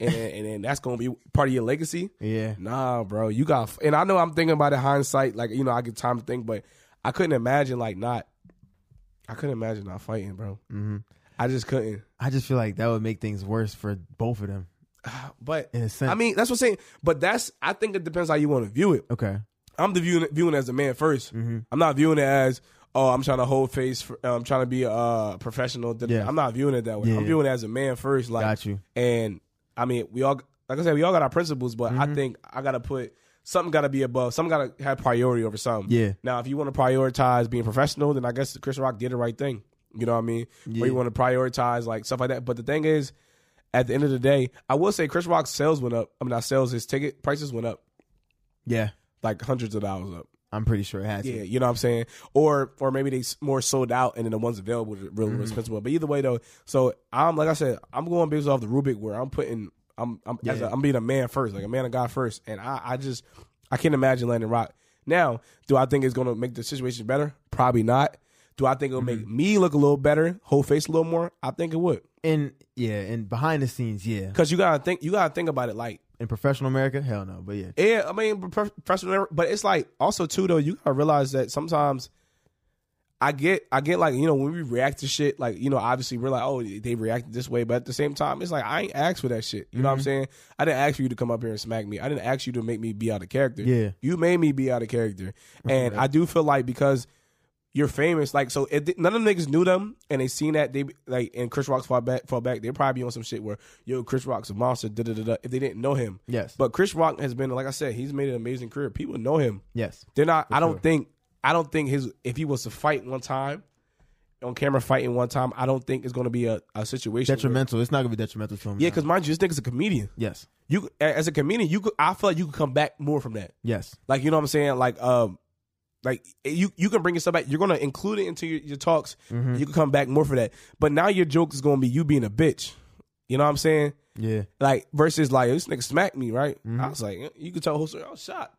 and then, and then that's gonna be part of your legacy. Yeah. Nah, bro, you got. And I know I'm thinking about it hindsight, like you know I get time to think, but I couldn't imagine like not. I couldn't imagine not fighting, bro. Mm-hmm. I just couldn't. I just feel like that would make things worse for both of them. But In a sense. I mean, that's what I'm saying. But that's I think it depends how you want to view it. Okay. I'm the viewing viewing it as a man 1st Mm-hmm. I'm not viewing it as oh I'm trying to hold face. For, I'm trying to be a uh, professional. Yeah. I'm not viewing it that way. Yeah. I'm viewing it as a man first. Like, Got you. And I mean, we all like I said, we all got our principles, but Mm-hmm. I think I gotta put something got to be above. Something got to have priority over something. Yeah. Now, if you want to prioritize being professional, then I guess Chris Rock did the right thing. You know what I mean? Yeah. Or you want to prioritize like stuff like that. But the thing is, at the end of the day, I will say Chris Rock's sales went up. I mean, not sales, his ticket prices went up Yeah. like hundreds of dollars up. I'm pretty sure it has Yeah, to. you know what I'm saying? Or or maybe they more sold out and then the ones available are really Mm-hmm. expensive. But either way though, so I'm like I said, I'm going based off the Rubik where I'm putting I'm I'm as a, Yeah. I'm being a man first, like a man of God first, and I I just I can't imagine letting it rock. Now, do I think it's gonna make the situation better? Probably not. Do I think it'll make Mm-hmm. me look a little better, whole face a little more? I think it would, And yeah, and behind the scenes, yeah. because you gotta think you gotta think about it like In professional America, hell no. But yeah. Yeah, I mean, professional, but it's like also too though. You gotta realize that sometimes I get, I get like you know when we react to shit, like you know, obviously we're like, oh, they reacted this way, but at the same time, it's like I ain't asked for that shit. You know what I'm mm-hmm. saying? I didn't ask for you to come up here and smack me. I didn't ask you to make me be out of character. Yeah. you made me be out of character, and I do feel like because you're famous, like so. If none of them niggas knew them, and they seen that they like, and Chris Rock's fall back, fall back. They probably be on some shit where yo, Chris Rock's a monster. Da da da da. If they didn't know him, Yes. but Chris Rock has been, like I said, he's made an amazing career. People know him. Yes. They're not. I don't sure. think. I don't think his. If he was to fight one time, on camera fighting one time, I don't think it's going to be a, a situation. where- Detrimental. It's not gonna be detrimental to him. yeah, because mind you, this nigga's a comedian. yes. You as a comedian, you could. I feel like you could come back more from that. Yes. Like you know what I'm saying. Like um, like you you can bring yourself back. You're gonna include it into your, your talks. Mm-hmm. You can come back more for that. But now your joke is to be you being a bitch. You know what I'm saying? Yeah. Like versus like this nigga smacked me, right? Mm-hmm. I was like, you could tell whole story. I was shot.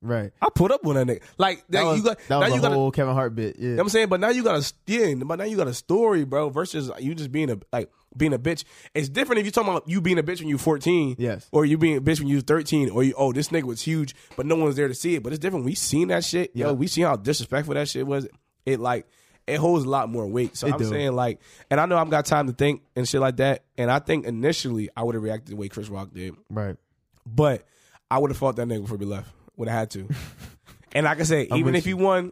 Right. I put up with that nigga. Like That now was, you got that now was you a got whole Kevin Hart bit. Yeah. you know what I'm saying, but now you got a yeah, but now you got a story, bro. Versus you just being a like being a bitch. It's different if you talking about you being a bitch when you're 14, Yes. or you being a bitch when you was 13, or you oh this nigga was huge, but no one's there to see it. But it's different. We seen that shit, Yeah. yo. We seen how disrespectful that shit was. It like it holds a lot more weight. So It I'm do. saying like, and I know I've got time to think and shit like that. And I think initially I would have reacted the way Chris Rock did, right. but I would have fought that nigga before we left. Would have had to. and like I say, even if he won,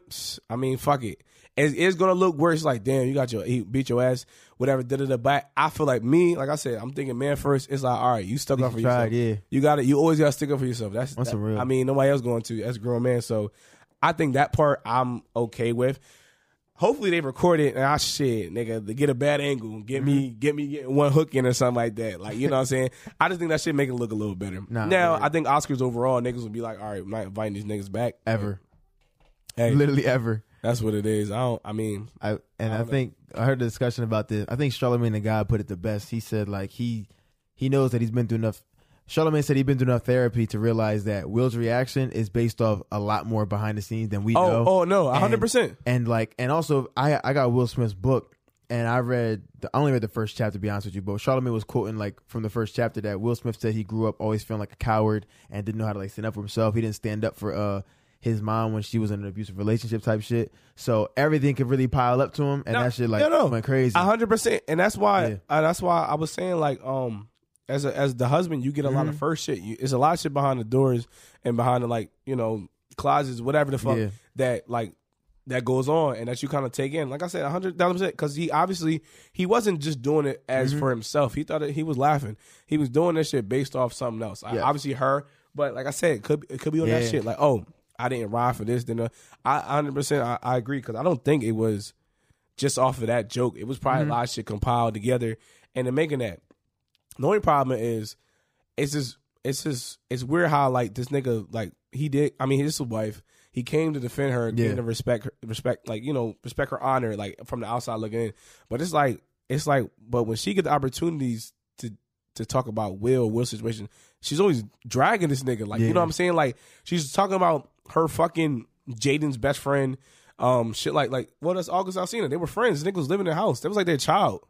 I mean, fuck it. It's, it's gonna look worse. Like, damn, you got your he beat your ass, whatever. Da da da. But I feel like me, like I said, I'm thinking man first. It's like, all right, you stuck up for tried, yourself. yeah. You got to You always got to stick up for yourself. That's, That's that- real- I mean, nobody else going to That's a grown man. So, I think that part I'm okay with. Hopefully they record it and I shit, nigga, to get a bad angle, get me, Mm-hmm. get me getting one hook in or something like that. Like, you know what I'm saying? I just think that shit make it look a little better. Nah, now, right. I think Oscars overall, niggas would be like, all right, I'm not inviting these niggas back. Ever. Hey, Literally ever. That's what it is. I don't, I mean, I and I, think I heard a discussion about this. I think Charlamagne the guy put it the best. He said like he he knows that he's been through enough. Charlamagne said he'd been through enough therapy to realize that Will's reaction is based off a lot more behind the scenes than we oh, know. oh no, And- 100%. And like, and also, I I got Will Smith's book, and I read. The, I only read the first chapter. To be honest with you, but Charlemagne was quoting like from the first chapter that Will Smith said he grew up always feeling like a coward and didn't know how to like stand up for himself. He didn't stand up for uh his mom when she was in an abusive relationship type shit. So everything could really pile up to him, and No, that shit like no, no. went crazy. A hundred percent, and that's why. Yeah. Uh, that's why I was saying like, um, as a, as the husband, you get a lot Mm-hmm. of first shit. You, it's a lot of shit behind the doors and behind the like, you know, closets, whatever the fuck Yeah. that like that goes on, and that you kind of take in. Like I said, a hundred thousand percent, because he obviously he wasn't just doing it as Mm-hmm. for himself. He thought that he was laughing. He was doing this shit based off something else. I- obviously her, but like I said, it could it could be on Yeah. that shit. Like, oh, I didn't ride for this. Then uh, I hundred percent I, I agree because I don't think it was just off of that joke. It was probably Mm-hmm. a lot of shit compiled together and in making that. The only problem is it's just it's just it's weird how like this nigga like he did I mean his wife he came to defend her Yeah. to respect her respect like you know respect her honor like from the outside looking in but it's like it's like but when she get the opportunities to to talk about Will Will's situation she's always dragging this nigga like you know what I'm saying like she's talking about her fucking Jaden's best friend um shit like like well that's August Alsina they were friends this nigga was living in their house that was like their child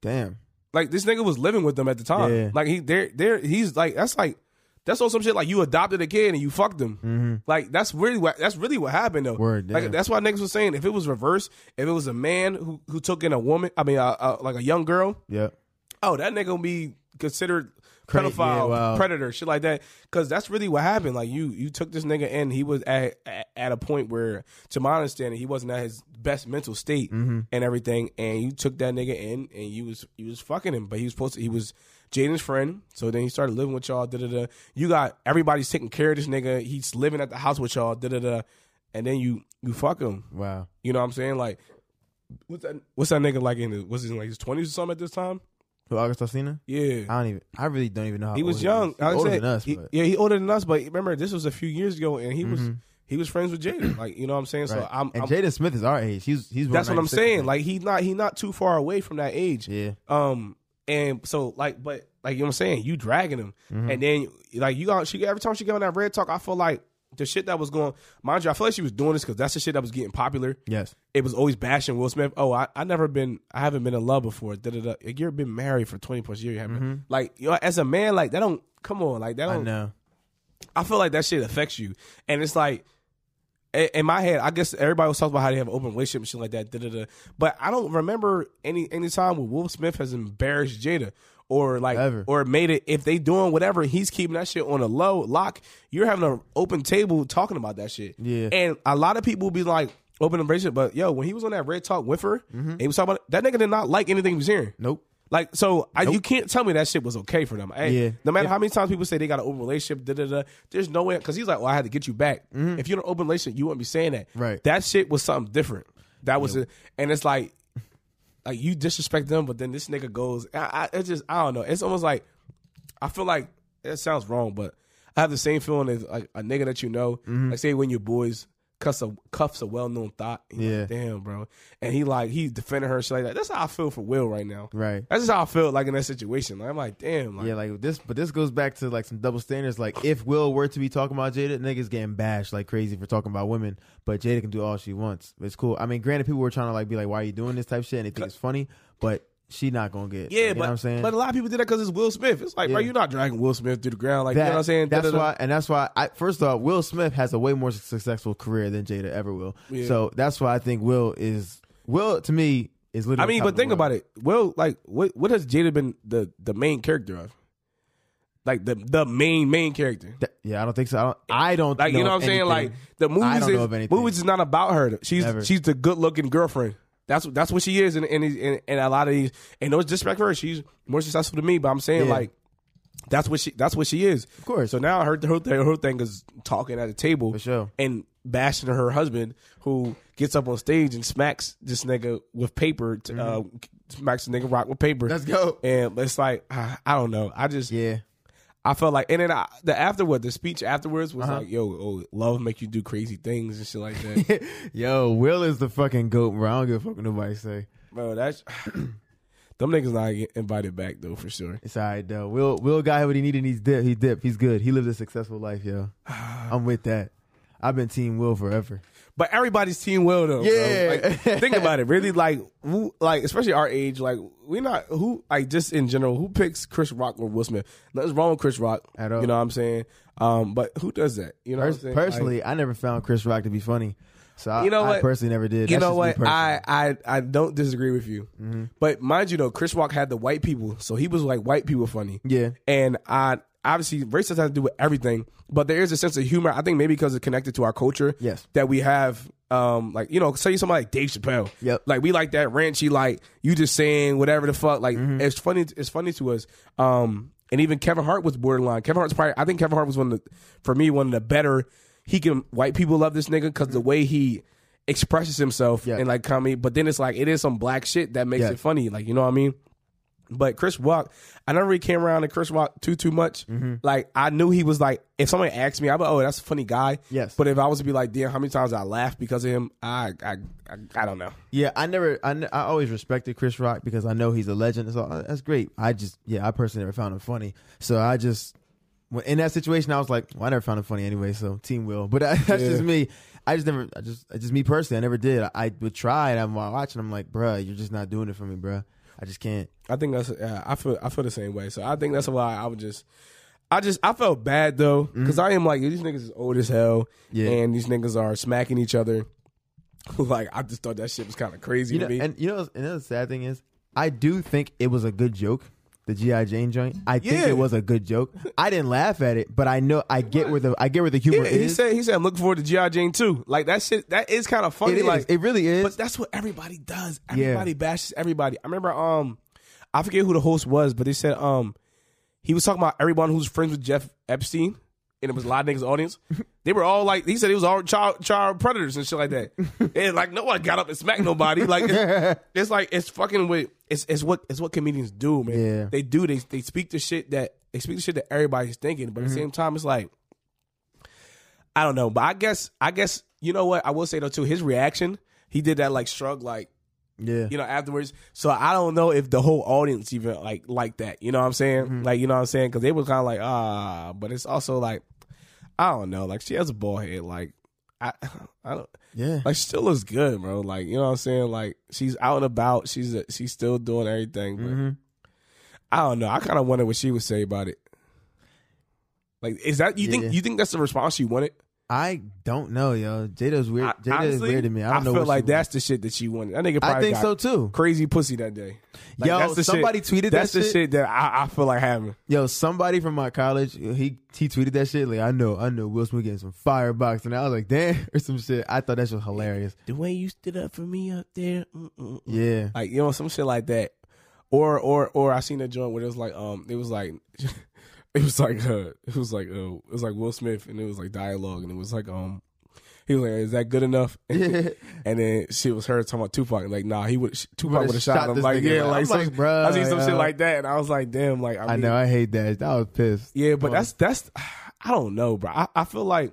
Damn. like this nigga was living with them at the time. Yeah. Like he there there he's like that's like that's on some shit like you adopted a kid and you fucked him. Like that's really what that's really what happened though. Mm-hmm. Word. Like that's why niggas was saying if it was reverse, if it was a man who who took in a woman, I mean uh, uh, like a young girl, Yeah. oh that nigga would be considered Cra- pedophile, yeah, wow. predator, shit like that. Because that's really what happened. Like you you took this nigga in, he was at at, at a point where, to my understanding, he wasn't at his best mental state Mm-hmm. and everything. And you took that nigga in, and you was you was fucking him, but he was supposed to. He was Jaden's friend, so then he started living with y'all. Da da da. You got everybody's taking care of this nigga. He's living at the house with y'all. Da da da. And then you you fuck him. Wow. You know what I'm saying? Like, what's that? What's that nigga like in? His, was he in like his twenties or something at this time? Who August Alsina? Yeah. I don't even. I really don't even know. How He was young. He's I older said, than us, he- but yeah, he older than us. But remember, this was a few years ago, and he was he was friends with Jaden. Like you know what I'm saying. So Mm-hmm. I'm, and Jaden Smith is our age. He's he's. that's what I'm saying. Like he's not he not too far away from that age. yeah. Um. And so like, but like you know what I'm saying, you dragging him, Mm-hmm. and then like you got she every time she get on that red talk, I feel like the shit that was going. Mind you, I feel like she was doing this because that's the shit that was getting popular. Yes. It was always bashing Will Smith. Oh, I I never been I haven't been in love before. Da da da. You've been married for 20 plus years. You haven't like you know, as a man like that don't come on like that Mm-hmm. I know. I feel like that shit affects you, and it's like in my head. I guess everybody was talking about how they have an open relationship and shit like that. Da, da, da. But I don't remember any any time where Will Smith has embarrassed Jada or like or made it. If they doing whatever, he's keeping that shit on a low lock. You're having an open table talking about that shit. Yeah. and a lot of people be like. Open relationship, but yo, when he was on that red talk with her, and he was talking about that nigga did not like anything he was hearing. Nope. Like so, I, you can't tell me that shit was okay for them. Hey, Yeah. No matter how many times people say they got an open relationship, da da da. There's no way because he's like, well, I had to get you back. If you're in an open relationship, you wouldn't be saying that. Mm-hmm. Right. That shit was something different. That was it, and it's like, like you disrespect them, but then this nigga goes. I, I it's just I don't know. It's almost like I feel like it sounds wrong, but I have the same feeling as like a nigga that you know. Mm-hmm. Like say when your boys cuffs a cuffs a well known thought. Yeah. like, damn, bro. And he like he defended her shit like that. That's how I feel for Will right now. Right. That's just how I feel like in that situation. Like, I'm like, damn, like, yeah, like this, but this goes back to like some double standards. Like, if Will were to be talking about Jada, niggas getting bashed like crazy for talking about women, but Jada can do all she wants. It's cool. I mean, granted, people were trying to like be like, "Why are you doing this type shit?" and they think it's funny, but she not gonna get. yeah, you know but what I'm saying. but a lot of people did that because it's Will Smith. It's like, bro, you're not dragging Will Smith to the ground. Like, that, you know what I'm saying? That's Da-da-da. why, and that's why. I first off, Will Smith has a way more successful career than Jada ever will. Yeah. So that's why I think Will is Will to me is literally. I mean, but think about it. Will, like, what what has Jada been the the main character of? Like the the main main character. yeah, I don't think so. I don't. I don't Like you know what I'm saying? Like the movies is know movies is not about her. She's Never. she's the good looking girlfriend. That's that's what she is, and and, and and a lot of these and no disrespect for her. She's more successful than me, but I'm saying Yeah. like that's what she that's what she is. Of course. So now her her thing, her thing is talking at the table For sure. and bashing her husband who gets up on stage and smacks this nigga with paper. To, uh, smacks the nigga rock with paper. Mm-hmm. Let's go. And it's like ah, I don't know. I just Yeah. I felt like, and then I, the afterward, the speech afterwards was Uh-huh. like, "Yo, oh, love make you do crazy things and shit like that." Yo, Will is the fucking goat, bro. I don't give a fuck what nobody say. Bro, that's them niggas not get invited back though for sure. It's all right though. Will Will got what he needed. He's dip. He dip. He's good. He lived a successful life, yo. I'm with that. I've been Team Will forever. But everybody's team well though. Yeah. Like, think about it. Really, like, who, like, especially our age, like, we're not who, like, just in general, who picks Chris Rock or Will Smith? Nothing's wrong with Chris Rock At all. You know what I'm saying? Um, but who does that? You know, what I'm Pers- saying? personally, Like, I never found Chris Rock to be funny. So I, You know I personally never did. You That's know just me what? I, I I don't disagree with you. Mm-hmm. But mind you, though, Chris Rock had the white people, so he was like white people funny. Yeah. And I obviously racism has to do with everything, but there is a sense of humor. I think maybe because it's connected to our culture. Yes. That we have, um, like you know, say somebody like Dave Chappelle. Yep. Like we like that ranchy, like you just saying whatever the fuck. Like Mm-hmm. it's funny. It's funny to us. Um, and even Kevin Hart was borderline. Kevin Hart's probably. I think Kevin Hart was one of the, for me, one of the better. He can white people love this nigga because the way he expresses himself Yeah. and like comedy. But then it's like it is some black shit that makes Yeah. it funny. Like you know what I mean. But Chris Rock, I never really came around to Chris Rock too too much. Mm-hmm. Like I knew he was like, if somebody asked me, I'd be like, oh, that's a funny guy. Yes. But if I was to be like, damn, how many times I laughed because of him, I I I, I don't know. Yeah, I never, I, I always respected Chris Rock because I know he's a legend. So uh, that's great. I just, yeah, I personally never found him funny. So I just, in that situation, I was like, well, I never found him funny anyway. So team will, but I, that's Yeah. just me. I just never, I just, just me personally. I never did. I, I would try and I'm watching. I'm like, bruh, you're just not doing it for me, bruh. I just can't. I think that's yeah, I feel I feel the same way. So I think that's why I would just I just I felt bad though because I am like these niggas is old as hell Mm-hmm. Yeah. and these niggas are smacking each other. like I just thought that shit was kind of crazy You to me. and you know, another sad thing is, I do think it was a good joke. The GI Jane joint. I think Yeah. it was a good joke. I didn't laugh at it, but I know I get where the I get where the humor Yeah, is. he said he said I'm looking forward to GI Jane too. Like that shit that is kind of funny. it is. Like it really is. But that's what everybody does. Everybody bashes everybody. I remember um I forget who the host was, but they said um he was talking about everyone who's friends with Jeff Epstein. And it was a lot of niggas audience. They were all like, he said it was all child child predators and shit like that. and like no one got up and smacked nobody. Like it's, it's like it's fucking with it's it's what it's what comedians do, man. Yeah. They do they they speak the shit that they speak the shit that everybody's thinking, but at the Mm-hmm. same time it's like I don't know, but I guess I guess you know what I will say though too. His reaction, he did that like shrug, like yeah. you know afterwards. So I don't know if the whole audience even like like that. You know what I'm saying? Mm-hmm. Like you know what I'm saying? Because they were kind of like ah, but it's also like I don't know. Like she has a bald head. Like I I don't yeah. like she still looks good, bro. Like you know what I'm saying? Like she's out and about. She's she's still doing everything. But Mhm. I don't know. I kind of wonder what she would say about it. Like, is that you Yeah. think you think that's the response she wanted? I don't know, yo. Jada's weird. I- Jada is weird to me. I don't know. feel what like she- that's the shit that she wanted. That nigga I think got so too. crazy pussy that day. Like, Yo, that's the somebody tweeted that shit, tweeted That's that the shit. shit that I, I feel like having. Yo, somebody from my college, he he tweeted that shit. Like, I know, I know, Will Smith getting some firebox, and I was like, damn, or some shit. I thought that shit was hilarious. The way you stood up for me up there, mm-mm. Yeah, like you know some shit like that. Or or or I seen a joint where it was like um it was like it was like uh it was like uh it was like Will Smith and it was like dialogue and it was like um he was like is that good enough and then she was her talking about Tupac like nah he would Tupac would have shot, shot him like yeah like, some, like, bruh, I seen some shit like that and I was like damn like I, I know. I hate that. I was pissed. yeah but Oh. that's that's I don't know bro I, I feel like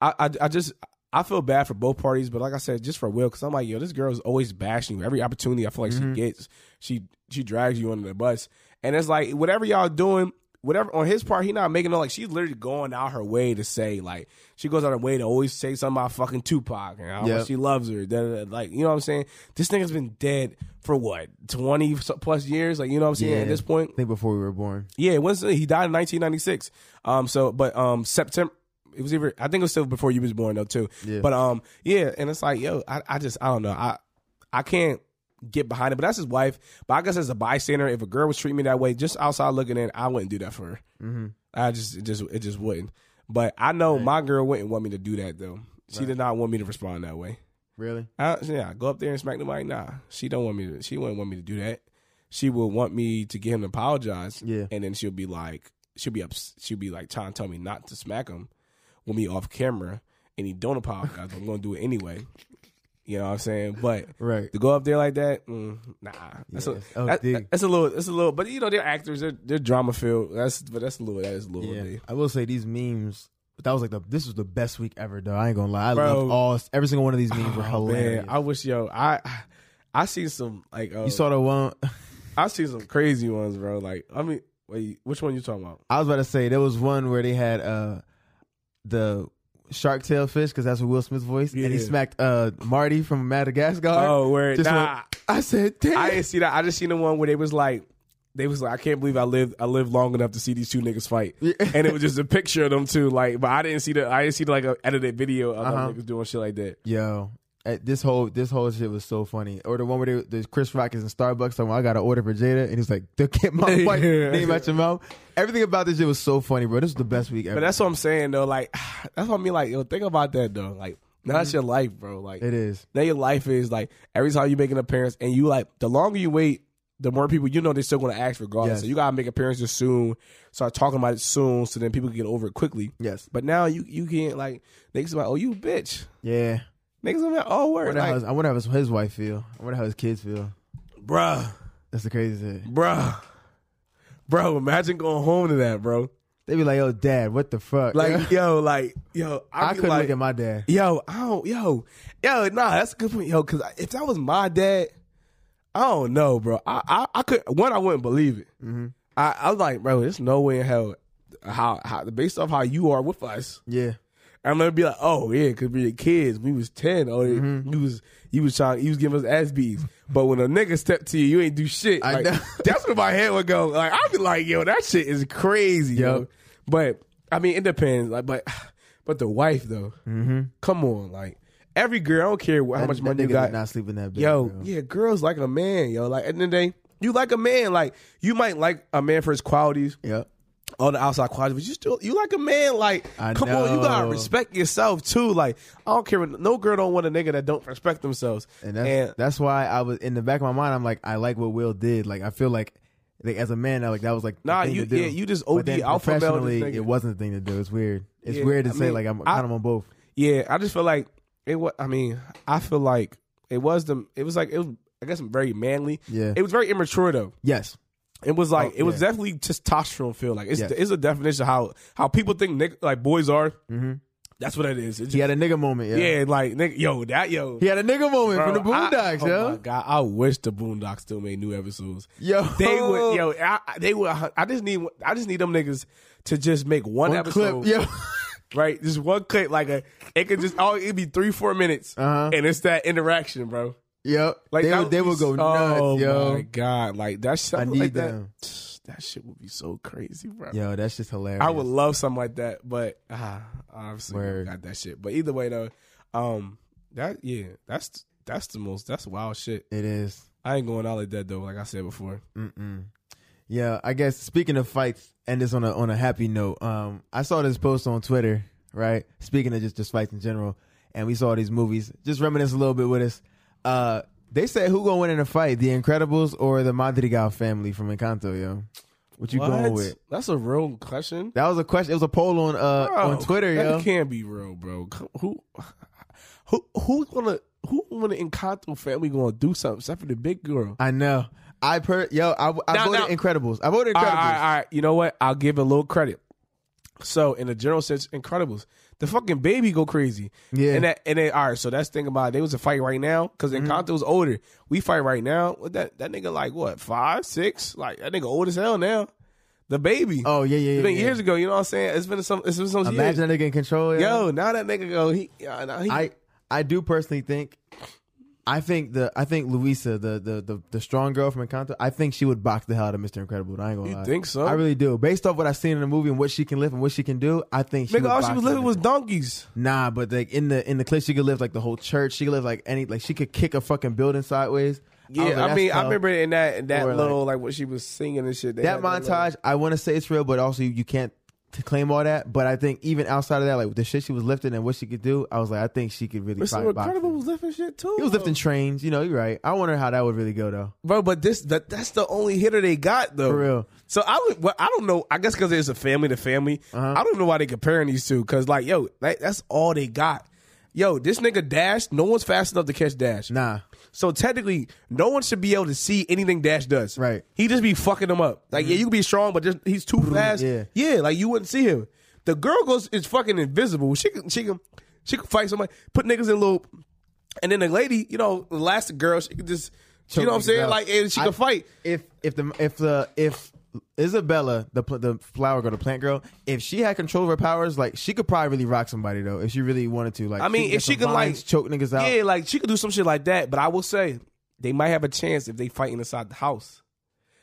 I, I I just I feel bad for both parties, but like I said, just for Will, because I'm like, yo, this girl is always bashing you. Every opportunity I feel like Mm-hmm. she gets, she she drags you under the bus, and it's like whatever y'all doing, whatever on his part, he not making no like she's literally going out her way to say like she goes out her way to always say something about fucking Tupac and how Yep. she loves her. da, da, da. Like you know what I'm saying? This nigga's been dead for what twenty plus years. Like you know what I'm saying? At this point, I think before we were born. yeah, it was he died in 1996. Um, so but um September. It was either I think it was still before you was born though too. Yeah. But um yeah, and it's like yo, I, I just I don't know I I can't get behind it. But that's his wife. But I guess as a bystander, if a girl was treating me that way, just outside looking in, I wouldn't do that for her. Mm-hmm. I just it just it just wouldn't. But I know my girl wouldn't want me to do that though. She did not want me to respond that way. Really? I, yeah, go up there and smack the mic. Nah, she don't want me to. She wouldn't want me to do that. She would want me to get him to apologize. Yeah. and then she'll be like, she'll be up, she'll be like trying to tell me not to smack him with me off camera, and he don't apologize. I'm gonna do it anyway. You know what I'm saying? But Right. to go up there like that, mm, nah, that's Yeah. a Oh, that- dig. that's a little, that's a little. But you know, they're actors, they're they're drama filled. That's but that's a little, that is a little. Yeah. I will say these memes. That was like the. This was the best week ever, though. I ain't gonna lie. I Bro. love all every single one of these memes were Oh, hilarious. man, I wish yo, I I see some like uh, you saw the one. I see some crazy ones, bro. Like, I mean, wait, which one you talking about? I was about to say there was one where they had uh the Shark Tale fish because that's what Will Smith's voice, and he smacked uh Marty from Madagascar. Oh, where Just nah, one- I said, damn. I didn't see that. I just seen the one where they was like, they was like, I can't believe I lived, I lived long enough to see these two niggas fight, Yeah. and it was just a picture of them too. Like, but I didn't see the, I didn't see like a edited video of Uh-huh. them niggas doing shit like that. Yo, this whole this whole shit was so funny. Or the one where they, the Chris Rock is in Starbucks, so I got an order for Jada, and he's like, "They'll get my Yeah. name out your mouth." Everything about this shit was so funny, bro. This is the best week ever. But that's what I'm saying though. Like, that's what I mean. Like, yo, think about that though. Like, now that's mm-hmm. your life, bro. Like, it is. now your life is like every time you make an appearance, and you like the longer you wait, the more people you know they're still going to ask regardless. Yes. So you gotta make appearances soon, start talking about it soon, so then people can get over it quickly. Yes. But now you you can't like niggas like, oh you bitch, Yeah. Niggas like, oh I word, wonder, how his, I wonder how his, his wife feel. I wonder how his kids feel. bruh, That's the crazy shit. bruh, bro. Imagine going home to that, bro. They be like, "Yo, dad, what the fuck?" Like yo, like yo, I, I couldn't like, look at my dad. Yo, I don't, yo, yo, nah, that's a good point, yo. Because if that was my dad, I don't know, bro. I, I, I could one, I wouldn't believe it. Mm-hmm. I, I was like, bro, there's no way in hell how, how based off how you are with us, Yeah. I'm gonna be like, oh yeah, because we were kids, we was ten, oh, Mm-hmm. you was you was trying, you was giving us ass beats. But when a nigga step to you, you ain't do shit. I Like, know. that's where my head would go. Like I'd be like, yo, that shit is crazy, yo. But I mean, it depends. Like, but but the wife though, Mm-hmm. come on, like every girl, I don't care how much money you got. Not sleeping that bed. Yo, bro. yeah, girls like a man, yo. Like at the end of the day, you like a man. Like you might like a man for his qualities, Yep. All the outside qualities, but you still you like a man. Like, I come on, you gotta respect yourself too. Like, I don't care. No girl don't want a nigga that don't respect themselves. And that's that's why I was in the back of my mind. I'm like, I like what Will did. Like, I feel like, like as a man, I like that was like the Nah, thing you- to do. yeah, you just OD then alpha male professionally, it wasn't the thing to do. It's weird. It's Yeah, weird to I say mean, like I'm I- kind of on both. yeah, I just feel like it was. I mean, I feel like it was the. It was like it was. I guess very manly. Yeah. It was very immature though. Yes. It was like Oh, it was yeah. definitely testosterone feel. Like it's Yes. it's a definition of how how people think nick, like boys are. Mm-hmm. That's what it is. It's He had a nigga moment. Yeah. yeah, like nigga, yo, that yo. He had a nigga moment Bro, from the Boondocks, I, yo. Oh my god, I wish the Boondocks still made new episodes. Yo. They would, yo, I, I- they would. I just need, I just need them niggas to just make one, One episode, clip. Yo. right? Just one clip, like a, it could just, oh, it'd be three, four minutes, Uh-huh. and it's that interaction, bro. Yo. Like they would, they would go so- Oh nuts, yo. my god, like that shit. I need that. them. That shit would be so crazy, bro. Yo, that's just hilarious. I would love something like that, but ah, obviously Word. got that shit. But either way, though, um, that yeah, that's that's the most that's wild shit. It is. I ain't going out like that though. Like I said before, Mm-mm. Yeah, I guess speaking of fights, and this on a on a happy note, um, I saw this post on Twitter, right? Speaking of just just fights in general, and we saw these movies. Just reminisce a little bit with us. Uh, they said who gonna win in a fight, The Incredibles or the Madrigal family from Encanto, yo? What you going with? That's a real question. That was a question. It was a poll on uh Bro, on Twitter, that yo. can't be real, bro. Come- Who, who, who's gonna who on the Encanto family gonna do something except for the big girl? I know. I per yo. I, I Now- voted now- Incredibles. I voted Incredibles. All right, all right, all right. You know what? I'll give a little credit. So, in a general sense, Incredibles. The fucking baby go crazy. Yeah. and that and then all right. So that's the thing about it. They was a fight right now because Mm-hmm. Encanto was older. We fight right now. What that that nigga like what five six? Like that nigga old as hell now. The baby. Oh yeah, yeah, It's yeah. been yeah. years ago. You know what I'm saying? It's been some. It's been some years. Imagine that nigga in control. Yo, now that nigga go. He. Yeah, now he I I do personally think I think the I think Luisa, the the the, the strong girl from Encanto, I think she would box the hell out of Mr. Incredible. I ain't gonna You lie. think so? I really do. Based off what I've seen in the movie and what she can lift and what she can do, I think she nigga, would all she was lifting was donkeys. Nah, but like in the in the clip, she could lift like the whole church. She could lift like any like she could kick a fucking building sideways. Yeah, like, I mean, I remember in that in that Or, little like, what she was singing and shit. that montage. I want to say it's real, but also you can't to claim all that. But I think even outside of that, like the shit she was lifting and what she could do, I was like, I think she could really probably box. Incredible was lifting shit too. He was lifting trains. You know, you're right. I wonder how that would really go though. bro. But this that that's the only hitter they got though. For real. So I would. Well, I don't know. I guess because it's a family to family. Uh-huh. I don't know why they comparing these two. Because like, yo, like, that's all they got. Yo, this nigga Dash. No one's fast enough to catch Dash. Nah. So technically, no one should be able to see anything Dash does. Right. Mm-hmm. He just be fucking them up. Like, yeah, you can be strong, but just, he's too fast. Yeah. Yeah, like you wouldn't see him. The girl goes is fucking invisible. She can she can she can fight somebody, put niggas in loop, and then the lady, you know, the last girl, she could just you know what I'm saying? Like and she I- could fight. If if the if the if Isabela, the pl- the flower girl, the plant girl, if she had control of her powers, like she could probably really rock somebody though, if she really wanted to. Like, I mean, if she could like choke niggas out, Yeah, like she could do some shit like that. But I will say they might have a chance if they fighting inside the house.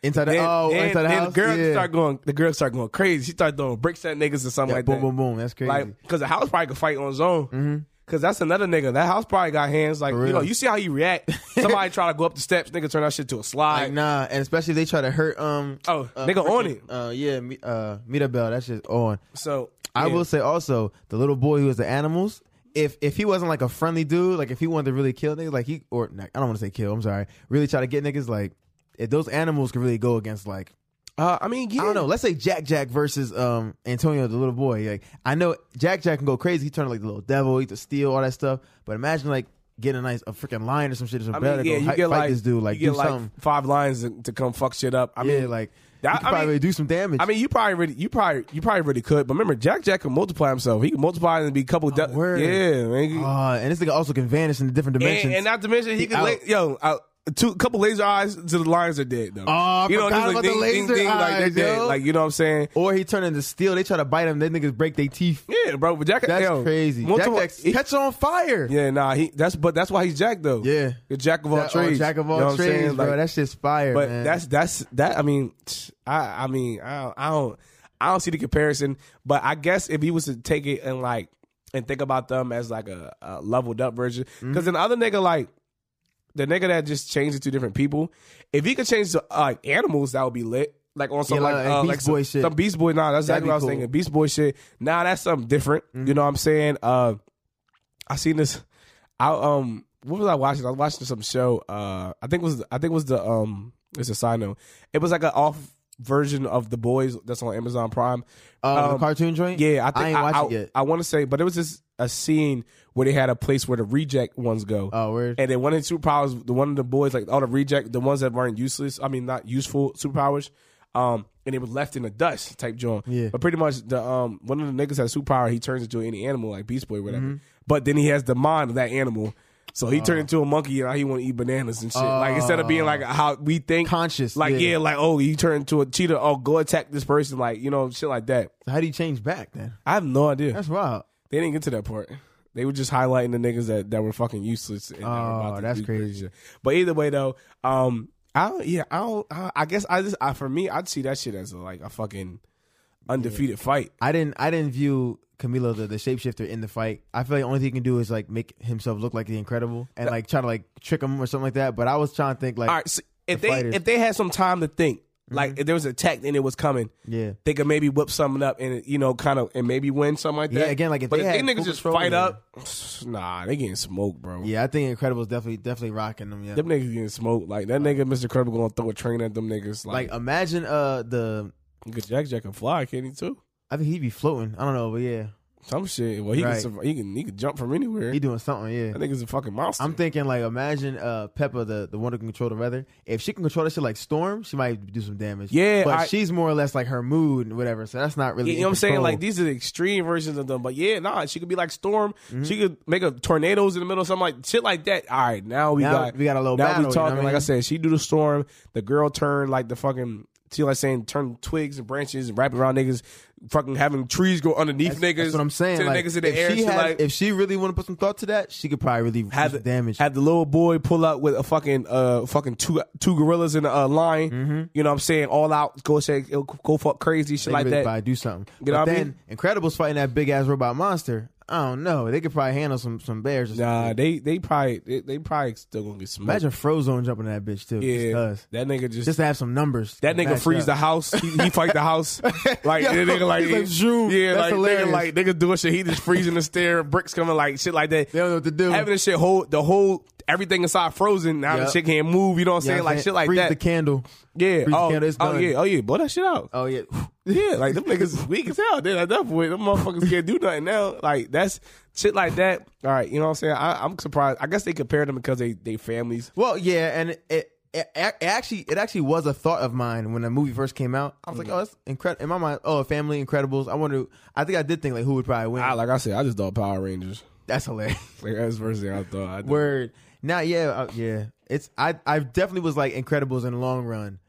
inside the Then, oh then, inside the house, the girl yeah. start going. The girl start going crazy. She start throwing bricks at niggas or something Yeah, like boom, that. boom, boom. boom. That's crazy. Like, because the house probably could fight on its own. Mm-hmm. Cause that's another nigga. That house probably got hands. Like you know, you see how he react. Somebody try to go up the steps, nigga turn that shit to a slide. Like, nah, and especially if they try to hurt um Oh, uh, nigga on it. Uh yeah, me- uh bell. that shit's on. So I yeah. will say also the little boy who was the animals. If if he wasn't like a friendly dude, like if he wanted to really kill niggas, like he or nah, I don't want to say kill. I'm sorry. Really try to get niggas like if those animals could really go against like Uh, I mean, yeah. I don't know. Let's say Jack Jack versus um Antonio, the little boy. Like I know Jack Jack can go crazy. He turned like the little devil. He to steal all that stuff. But imagine like getting a nice a freaking lion or some shit or some I better. mean, yeah, you hi- get fight like this dude. Like you get do like something. five lines to, to come fuck shit up. I yeah, mean, like I- you could I probably mean- do some damage. I mean, you probably really, you probably, you probably really could. But remember, Jack Jack can multiply himself. He can multiply and be a couple. de- word. yeah, man. Uh, and this nigga also can vanish in a different dimensions. and, and not to mention, he, He can lay, yo, uh, two couple laser eyes to the lions are dead though. Oh, I forgot just about the laser like they're eyes, dead. yo. Like you know what I'm saying? or he turned into steel. They try to bite him. Then niggas break their teeth. Yeah, bro. But Jack, That's yo, crazy. multiple- Jack Jack he- catch on fire. yeah, nah. He that's but that's why he's Jack though. Yeah. the Jack of all That- oh, trades. Jack of You all know what I'm trades, saying? bro. Like, that shit's fire. But man. that's that's that. I mean, I I mean, I don't, I don't I don't see the comparison. But I guess if he was to take it and like and think about them as like a, a leveled up version, Mm-hmm. because the other nigga like the nigga that just changed it to different people, if he could change to uh, like animals, that would be lit. Like on some Yeah, like, like uh, Beast like some, Boy shit. some Beast Boy. Nah, that's That'd exactly what I was cool. Mm-hmm. thinking. Beast Boy shit. Nah, that's something different. You know what I'm saying? Uh, I seen this. I um, what was I watching? I was watching some show. Uh, I think it was I think it was the um. It's a side note. It was like an off version of the boys that's on Amazon Prime. uh, the um, cartoon joint. Yeah, I think I I, it yet. I want to say, but it was just a scene where they had a place where the reject ones go. Oh, word. And then one of the superpowers, the one of the boys, like all the reject, the ones that weren't useless. I mean, not useful superpowers. Um, and they were left in the dust type joint. Yeah. But pretty much the um one of the niggas has superpower. He turns into any animal like Beast Boy, or whatever. Mm-hmm. But then he has the mind of that animal. So he turned into a monkey and now he want to eat bananas and shit. like instead of being like how we think, Conscious, like yeah. yeah. like oh, you turn into a cheetah. Oh, go attack this person, like you know, shit like that. So how do you change back then? I have no idea. That's wild. They didn't get to that part. They were just highlighting the niggas that, that were fucking useless. And Oh, about that's crazy. shit. But either way, though, um, I don't, yeah, I don't. I, I guess I just I, for me, I'd see that shit as a, like a fucking undefeated fight. I didn't. I didn't view Camilo the, the shapeshifter in the fight. I feel like the only thing he can do is like make himself look like the Incredible and like try to like trick him or something like that. But I was trying to think like, All right, so if The they fighters. if they had some time to think, like if there was an attack and it was coming, yeah, they could maybe whip something up and you know kind of and maybe win something like that. Yeah, again, like, if but they if they niggas just fight yeah. up, nah, they getting smoked, bro. yeah. I think Incredible is definitely definitely rocking them. Yeah, Them niggas getting smoked. Like that nigga, Mr. Credible, gonna throw a train at them niggas. like Like, imagine uh the Jack Jack can fly, can he too? I think he'd be floating. I don't know, but yeah, Some shit. Well, he Right. can he can he can jump from anywhere. He doing something, yeah. I think it's a fucking monster. I'm thinking like imagine uh Pepa the the one who can control the weather. If she can control that shit like Storm, she might do some damage. Yeah, but I- she's more or less like her mood and whatever. So that's not really. you know what I'm saying? Like these are the extreme versions of them. But yeah, nah, she could be like Storm. Mm-hmm. She could make a tornadoes in the middle, of something like shit like that. All right, now we Now got we got a little now battle, you we know talking. what I Like I mean? said, she do the storm. The girl turned like the fucking. She like saying turn twigs and branches and wrap around niggas. Fucking having trees go underneath niggas. That's what I'm saying. To Like, niggas in the if air. she had, like, if she really want to put some thought to that, she could probably really have the damage. Had the little boy pull up with a fucking uh fucking two two gorillas in a uh, line. Mm-hmm. You know what I'm saying? All out, go say go fuck crazy shit they like really that. probably do something. You but know what I then Incredibles fighting that big ass robot monster. I don't know. They could probably handle some some bears. Or. Nah, they they probably they, they probably still gonna get smoked. Imagine Frozone jumping that bitch too. yeah, that nigga just, just to have some numbers. that nigga freeze up. the house. He, he fight the house like Yo, that nigga like, he's like, zoom. yeah, That's like hilarious. nigga like nigga doing shit. He just freezing the stair, bricks coming like shit like that. They don't know what to do. Having the shit hold the whole everything inside frozen. Now the shit can't move. You know what I'm saying? Like shit like Freeze that. the candle. yeah. freeze Oh, candle, oh yeah. Oh yeah. Blow that shit out. Oh yeah. Yeah, like them niggas weak as hell. Then at that point, them motherfuckers can't do nothing now. Like that's shit like that. All right, you know what I'm saying? I, I'm surprised. I guess they compared them because they they families. Well, yeah, and it, it, it actually it actually was a thought of mine when the movie first came out. I was like, oh, that's incredible. In my mind, oh, Family Incredibles. I wonder. I think I did think like who would probably win. I, like I said, I just thought Power Rangers. that's hilarious. Like that's the first thing I thought. I. Word. Now, yeah, uh, yeah. It's I I definitely was like Incredibles in the long run,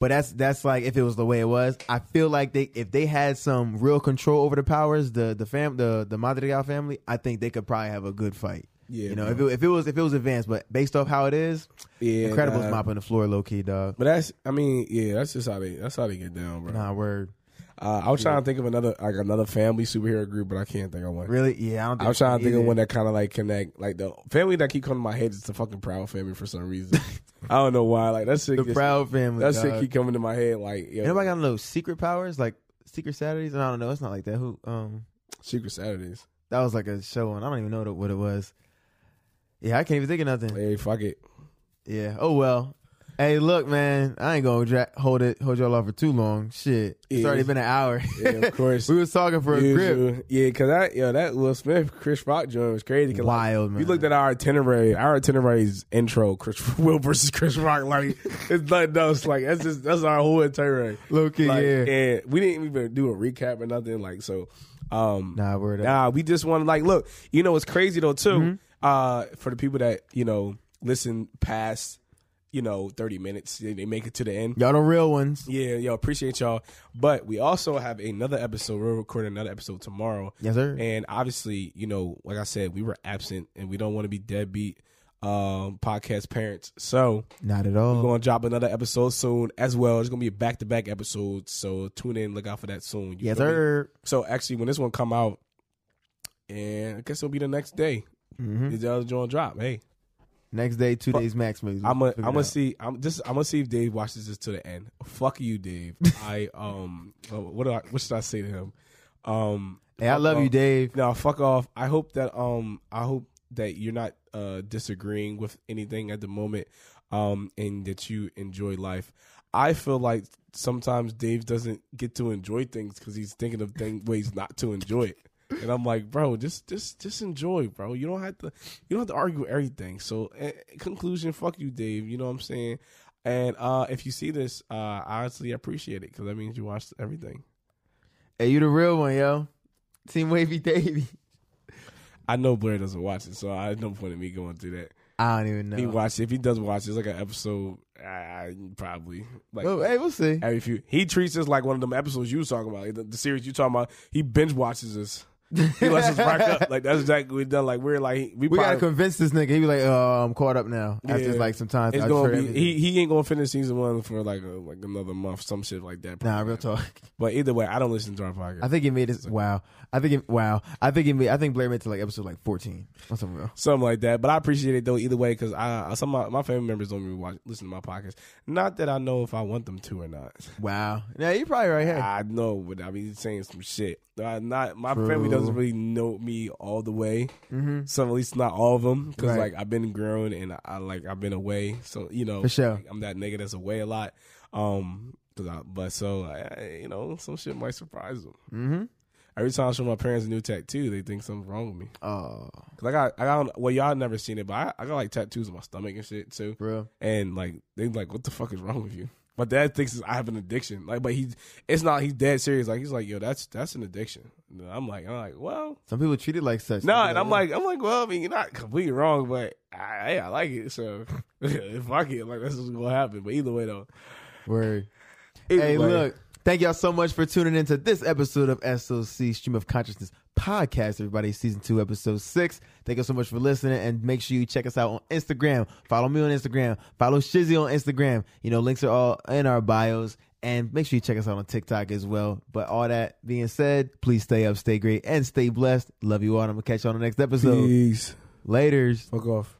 but that's that's like if it was the way it was. I feel like they if they had some real control over the powers, the the fam the the Madrigal family, I think they could probably have a good fight. Yeah, you know, if it, if it was if it was advanced, but based off how it is, Yeah, Incredibles nah. mopping the floor, low key, dog. But that's, I mean, yeah, that's just how they, that's how they get down, bro. Nah, word. Uh, I was trying to think of another, like another family superhero group, but I can't think of one. Really? Yeah, I don't. Think I was trying to think of one that kind of like connect, like the family that keep coming to my head is the fucking Proud family for some reason. I don't know why. Like that shit, The Proud Family. that dog. shit keep coming to my head. Like, yo, Anybody got no secret powers like Secret Saturdays? And I don't know. It's not like that. Who? Um, Secret Saturdays. that was like a show, and I don't even know what it was. Yeah, I can't even think of nothing. Hey, fuck it. Yeah. Oh well. Hey, look, man. I ain't gonna dra- hold it, hold y'all off for too long. Shit, it's Yeah. already been an hour. Yeah, of course. we was talking for a grip. Yeah, because I, yo, that Will Smith, Chris Rock joint was crazy. 'cause, like, Wild, man. You looked at our itinerary. Our itinerary's intro, Chris Will versus Chris Rock. Like it's nothing else. Like that's just that's our whole itinerary. Low key, Like, yeah. And we didn't even do a recap or nothing. Like so. Um, Nah, up. Nah, we just want to like look. You know, it's crazy though too. Mm-hmm. Uh, for the people that you know listen past, you know, thirty minutes, they, make it to the end. Y'all the real ones. Yeah, yo, appreciate y'all. But we also have another episode. We're recording another episode tomorrow. Yes, sir. And obviously, you know, like I said, we were absent and we don't want to be deadbeat um podcast parents. So Not at all. we're gonna drop another episode soon as well. It's gonna be a back to back episode. So tune in, look out for that soon. Yes, feel me? sir. So actually when this one come out, and I guess it'll be the next day. hmm The other joint drop. Hey. Next day, two Fuck. days max. Maybe. I'm gonna I'm gonna see I'm just I'm gonna see if Dave watches this to the end. Fuck you, Dave. I um uh, what do I what should I say to him? Um Hey, I love you. Dave. No, fuck off. I hope that um I hope that you're not uh disagreeing with anything at the moment um and that you enjoy life. I feel like sometimes Dave doesn't get to enjoy things cuz he's thinking of things ways not to enjoy it. And I'm like, bro, just just just enjoy, bro. You don't have to you don't have to argue everything. So, eh, conclusion, fuck you, Dave. You know what I'm saying? And uh if you see this, uh I honestly appreciate it cuz that means you watched everything. Hey, you the real one, yo. Team Wavy Davy. I know Blair doesn't watch it, so I have no point in me going through that. I don't even know. He watched it. If he does watch it, it's like an episode. Uh, probably like Well, hey, we'll see. every few. He treats this like one of them episodes you was talking about, like the, the series you talking about. He binge watches this. He lets us rack up. Like that's exactly what we done. Like we're like we, We gotta probably, convince this nigga. He be like, "Oh, I'm caught up now." After Yeah. like some time, It's gonna be he he ain't gonna finish season one for like a, like another month, some shit like that. Nah, real talk. But either way, I don't listen to our podcast. I think he made it. Wow. I think. It, wow. I think he made. I think Blair made it to like episode like 14 or something real. something like that. But I appreciate it though either way because I I- some of my, my family members don't even watch listen to my podcast. Not that I know if I want them to or not. Wow. Yeah, you probably right here. I know, but I be saying some shit. Uh, not my family doesn't really know me all the way. mm-hmm. Some at least not all of them because Right. like I've been grown and I, I like I've been away. So you know, sure. like, I'm that nigga that's away a lot. Um, I, but so I, you know, some shit might surprise them. Mm-hmm. every time I show my parents a new tattoo, they think something's wrong with me. Oh, Cause I got, I got, well, y'all never seen it, but I, I got like tattoos on my stomach and shit too. bro. And like, they like, what the fuck is wrong with you? My dad thinks I have an addiction. Like, but he's, it's not. He's dead serious. Like, he's like, yo, that's that's an addiction. And I'm like, I'm like, well, Some people treat it like such. no. And I'm like, I'm like, well, I mean, you're not completely wrong, but I, I like it. So if I get like, that's what's gonna happen. But either way, though, word. either Hey, way, look. Thank y'all so much for tuning into this episode of SOC Stream of Consciousness podcast, everybody. Season two, episode six. Thank you so much for listening, and make sure you check us out on Instagram. Follow me on Instagram. Follow Shizzy on Instagram. You know, links are all in our bios. And make sure you check us out on TikTok as well. But all that being said, please stay up, stay great, and stay blessed. Love you all. and I'm gonna catch you on the next episode. peace. Laters. Fuck off.